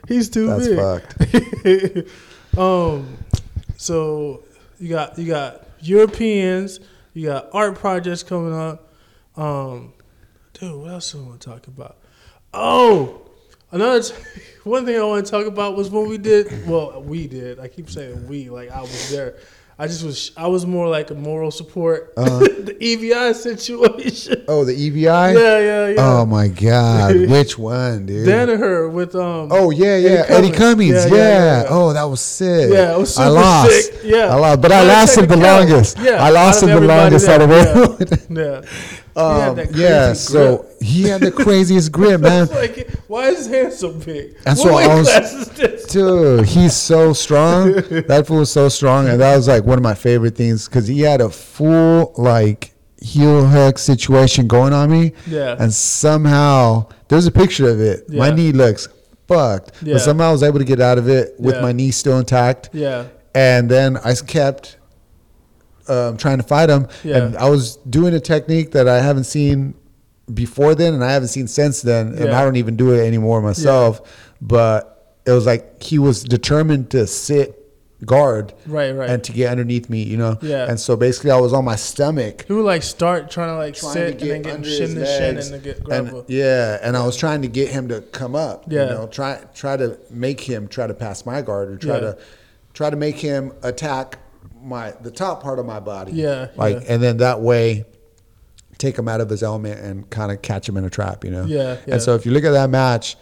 He's too That's big. fucked. um, so you got you got Europeans, you got art projects coming up. Um, dude, what else do I want to talk about? Oh, another t- one thing I want to talk about was when we did. Well, we did. I keep saying we, like I was there. I just was. I was more like a moral support. Uh-huh. the EBI situation. Oh, the EBI? Yeah, yeah, yeah. Oh my god. Which one, dude? Danaher with um. Oh yeah, yeah, Eddie Eddie Cummings. Cummings. Yeah, Yeah, yeah. Oh, that was sick. Yeah, it was I lost. sick. Yeah. I lost, but I a lasted the longest. Yeah, I lasted the longest out of everyone. Yeah. Um, yeah, so grip. he had the craziest grip, man. Like, why is his hand so big? That's what weight I was- class is this? Dude, he's so strong. That fool was so strong, and that was like one of my favorite things because he had a full like heel hook situation going on me. Yeah. and somehow there's a picture of it. My knee looks fucked, Yeah. but somehow I was able to get out of it with Yeah. my knee still intact. Yeah. and then I kept um, trying to fight him. Yeah. And I was doing a technique that I haven't seen before then, and I haven't seen since then, and Yeah. I don't even do it anymore myself. But it was like he was determined to sit guard Right, right. and to get underneath me, you know. Yeah. And so basically, I was on my stomach. he would like start trying to like Trying sit to and then get shin to shin and then get grab yeah, and I was trying to get him to come up. Yeah. you know, try try to make him try to pass my guard or try Yeah. to try to make him attack my the top part of my body. Yeah, like yeah. and then that way take him out of his element and kind of catch him in a trap. You know. Yeah, yeah. And so if you look at that match,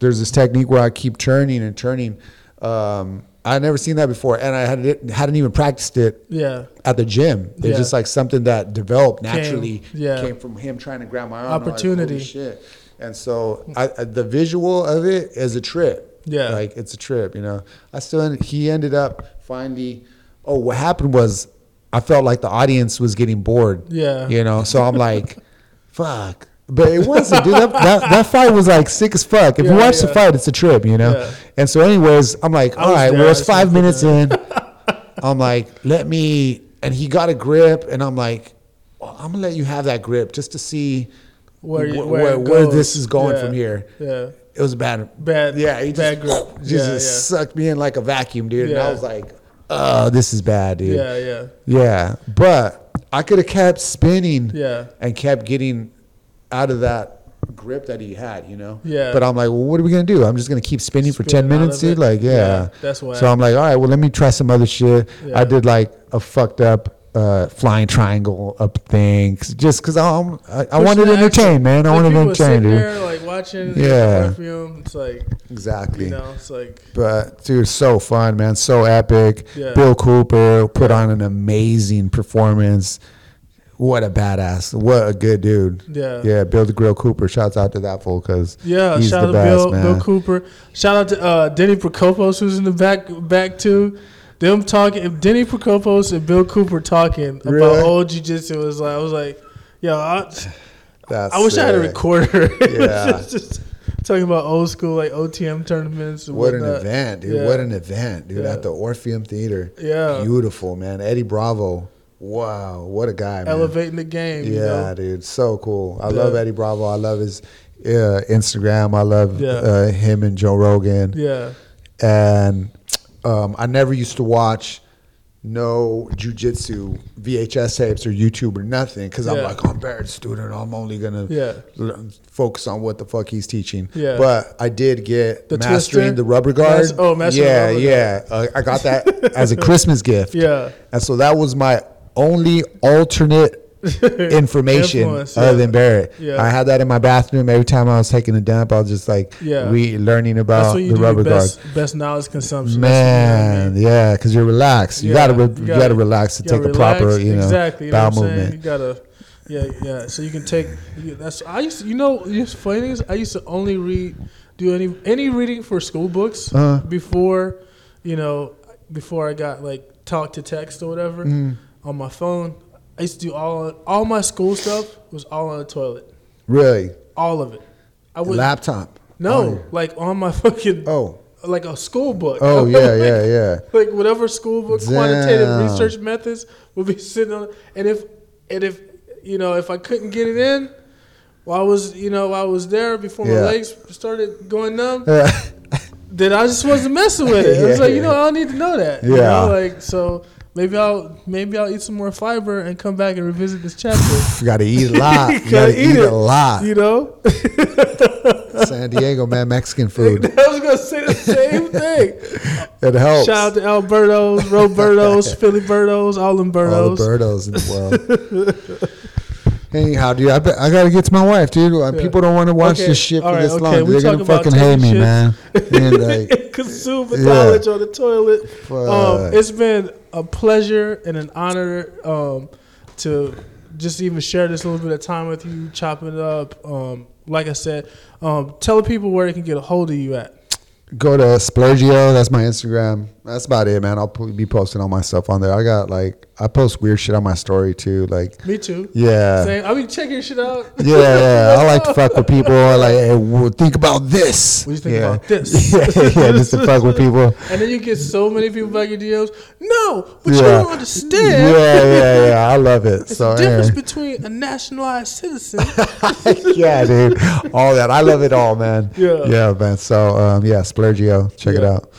there's this technique where I keep turning and turning. Um, I'd never seen that before, and I had, hadn't even practiced it Yeah. at the gym. It's Yeah. just like something that developed naturally. yeah. Came from him trying to grab my arm. and like, Opportunity. "Holy shit. And so I, I, the visual of it is a trip. Yeah. like it's a trip. You know, I still he ended up finally. Oh, what happened was I felt like the audience was getting bored. Yeah. you know, so I'm like, fuck. But it wasn't, dude. That, that, that fight was like sick as fuck. If you Yeah, watch the fight, it's a trip, you know. Yeah. And so, anyways, I'm like, all right, well, it's five minutes in. I'm like, let me, and he got a grip, and I'm like, well, I'm gonna let you have that grip just to see Where you- wh- where where, where this is going Yeah. from here. Yeah. It was bad. Bad- Yeah, he bad just, grip. Just, Yeah, just yeah. sucked me in like a vacuum, dude. And I was like, oh, this is bad, dude. Yeah. Yeah. Yeah, but I could have kept spinning Yeah. and kept getting out of that grip that he had, you know. Yeah. But I'm like, well, what are we gonna do? I'm just gonna keep spinning for ten minutes, dude. Like, yeah. Yeah, that's why. So I'm like, all right, well, let me try some other shit. Yeah. I did like a fucked up. Uh, flying triangle up things, just because I'm, I, I wanted to entertain, man. I wanted to entertain, dude. There, like watching. Yeah. Perfume. It's like Exactly. you know. It's like But dude, so fun, man. So epic. Yeah. Bill Cooper put on an amazing performance. What a badass. What a good dude. Yeah. Yeah, Bill the Grill Cooper. Shouts out to that fool because Yeah, he's shout out to Bill. Bill Cooper. Shout out to uh, Denny Prokopos, who's in the back back too. Them talking, Denny Prokopos and Bill Cooper talking Really? about old jiu-jitsu was like, I was like, yo, I, That's I wish I had a recorder. Yeah. just, just talking about old school like OTM tournaments. And What an event, dude. Yeah. What an event, dude. Yeah. At the Orpheum Theater. Yeah. Beautiful, man. Eddie Bravo. Wow. What a guy, man. Elevating the game. Yeah, you know? dude, so cool. I Yeah. love Eddie Bravo. I love his uh, Instagram. I love uh, him and Joe Rogan. Yeah. and um, I never used to watch no jujitsu VHS tapes or YouTube or nothing because I'm Yeah. like I'm Barrett's student. I'm only gonna Yeah. learn- focus on what the fuck he's teaching. Yeah. But I did get The mastering twister? the rubber guard. Mas- oh, mastering the yeah, yeah. Uh, I got that as a Christmas gift. Yeah. and so that was my only alternate information Influence, other yeah. than Barrett. Yeah. I had that in my bathroom every time I was taking a dump. I was just like Yeah. re learning about the rubber your guard. best, best knowledge consumption. You Man, know I mean? yeah, because you're relaxed. You Yeah, gotta, re- you you gotta- gotta relax to gotta take a proper, you know, exactly. You know bowel what I'm saying? movement. You gotta, yeah, yeah. So you can take. You, that's I used. To, you know, just funny is, I used to only read, do any any reading for school books Uh-huh. before, you know, before I got like talk to text or whatever Mm-hmm. on my phone. I used to do all all my school stuff was all on the toilet, Really, all of it. I would laptop. no like on my fucking Oh, like a school book. oh Like, yeah, yeah, yeah. like whatever school book quantitative research methods would be sitting on and if and if you know if I couldn't get it in while I was you know while I was there before Yeah. my legs started going numb Yeah. then I just wasn't messing with it. It was Yeah, like you know I don't need to know that. you Yeah. know, like so maybe I'll maybe I'll eat some more fiber and come back and revisit this chapter. you gotta eat a lot. You Gotta eat eat, it. a lot. You know, San Diego, man, Mexican food. I was gonna say the same thing. It helps. Shout out to Alberto's, Roberto's, Filiberto's, all them All the birdos in the world. Anyhow, dude, I, bet, I gotta get to my wife, dude. Uh, Yeah. People don't want to watch Okay, this shit for right, this okay, long. we They're gonna fucking hate me, man. And like, consume the Yeah. knowledge on the toilet. Um, it's been a pleasure and an honor um, to just even share this little bit of time with you, chopping it up. Um, like I said, um, tell the people where they can get a hold of you at. go to Splurgio. That's my Instagram. That's about it, man. I'll be posting all my stuff on there. I got like I post weird shit on my story too. Like, Me too. yeah, Same. I be checking shit out. yeah, yeah. I like to fuck with people. I like, hey, well, think about this. What do you think yeah. about this? yeah, yeah, just to fuck with people. And then you get so many people back your DMs. No, but yeah. you don't understand. Yeah, yeah, yeah. I love it. It's so the difference yeah. between a nationalized citizen. yeah, dude. All that. I love it all, man. Yeah. Yeah, man. So um, yeah, Splurgio. Check it out.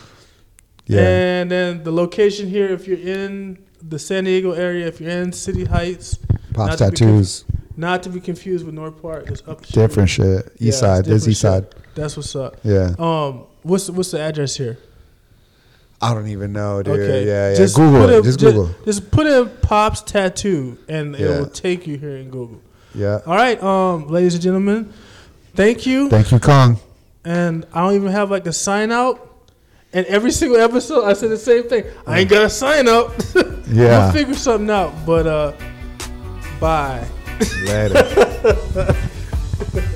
Yeah. And then the location here, if you're in the San Diego area, if you're in City Heights, Pops not to be tattoos. not to be confused with North Park, it's up. Different shit. East Yeah, side. There's east side. That's what's up. Yeah. Um, what's what's the address here? I don't even know, dude. Okay, Yeah, yeah. Just Google it. Just Google. Just put in Pops Tattoo, and it will take you here in Google. Yeah. All right, um, ladies and gentlemen, thank you. Thank you, Kong. and I don't even have like a sign out. And every single episode, I said the same thing. I ain't got to sign up. Yeah. we'll figure something out. But uh, bye. Later.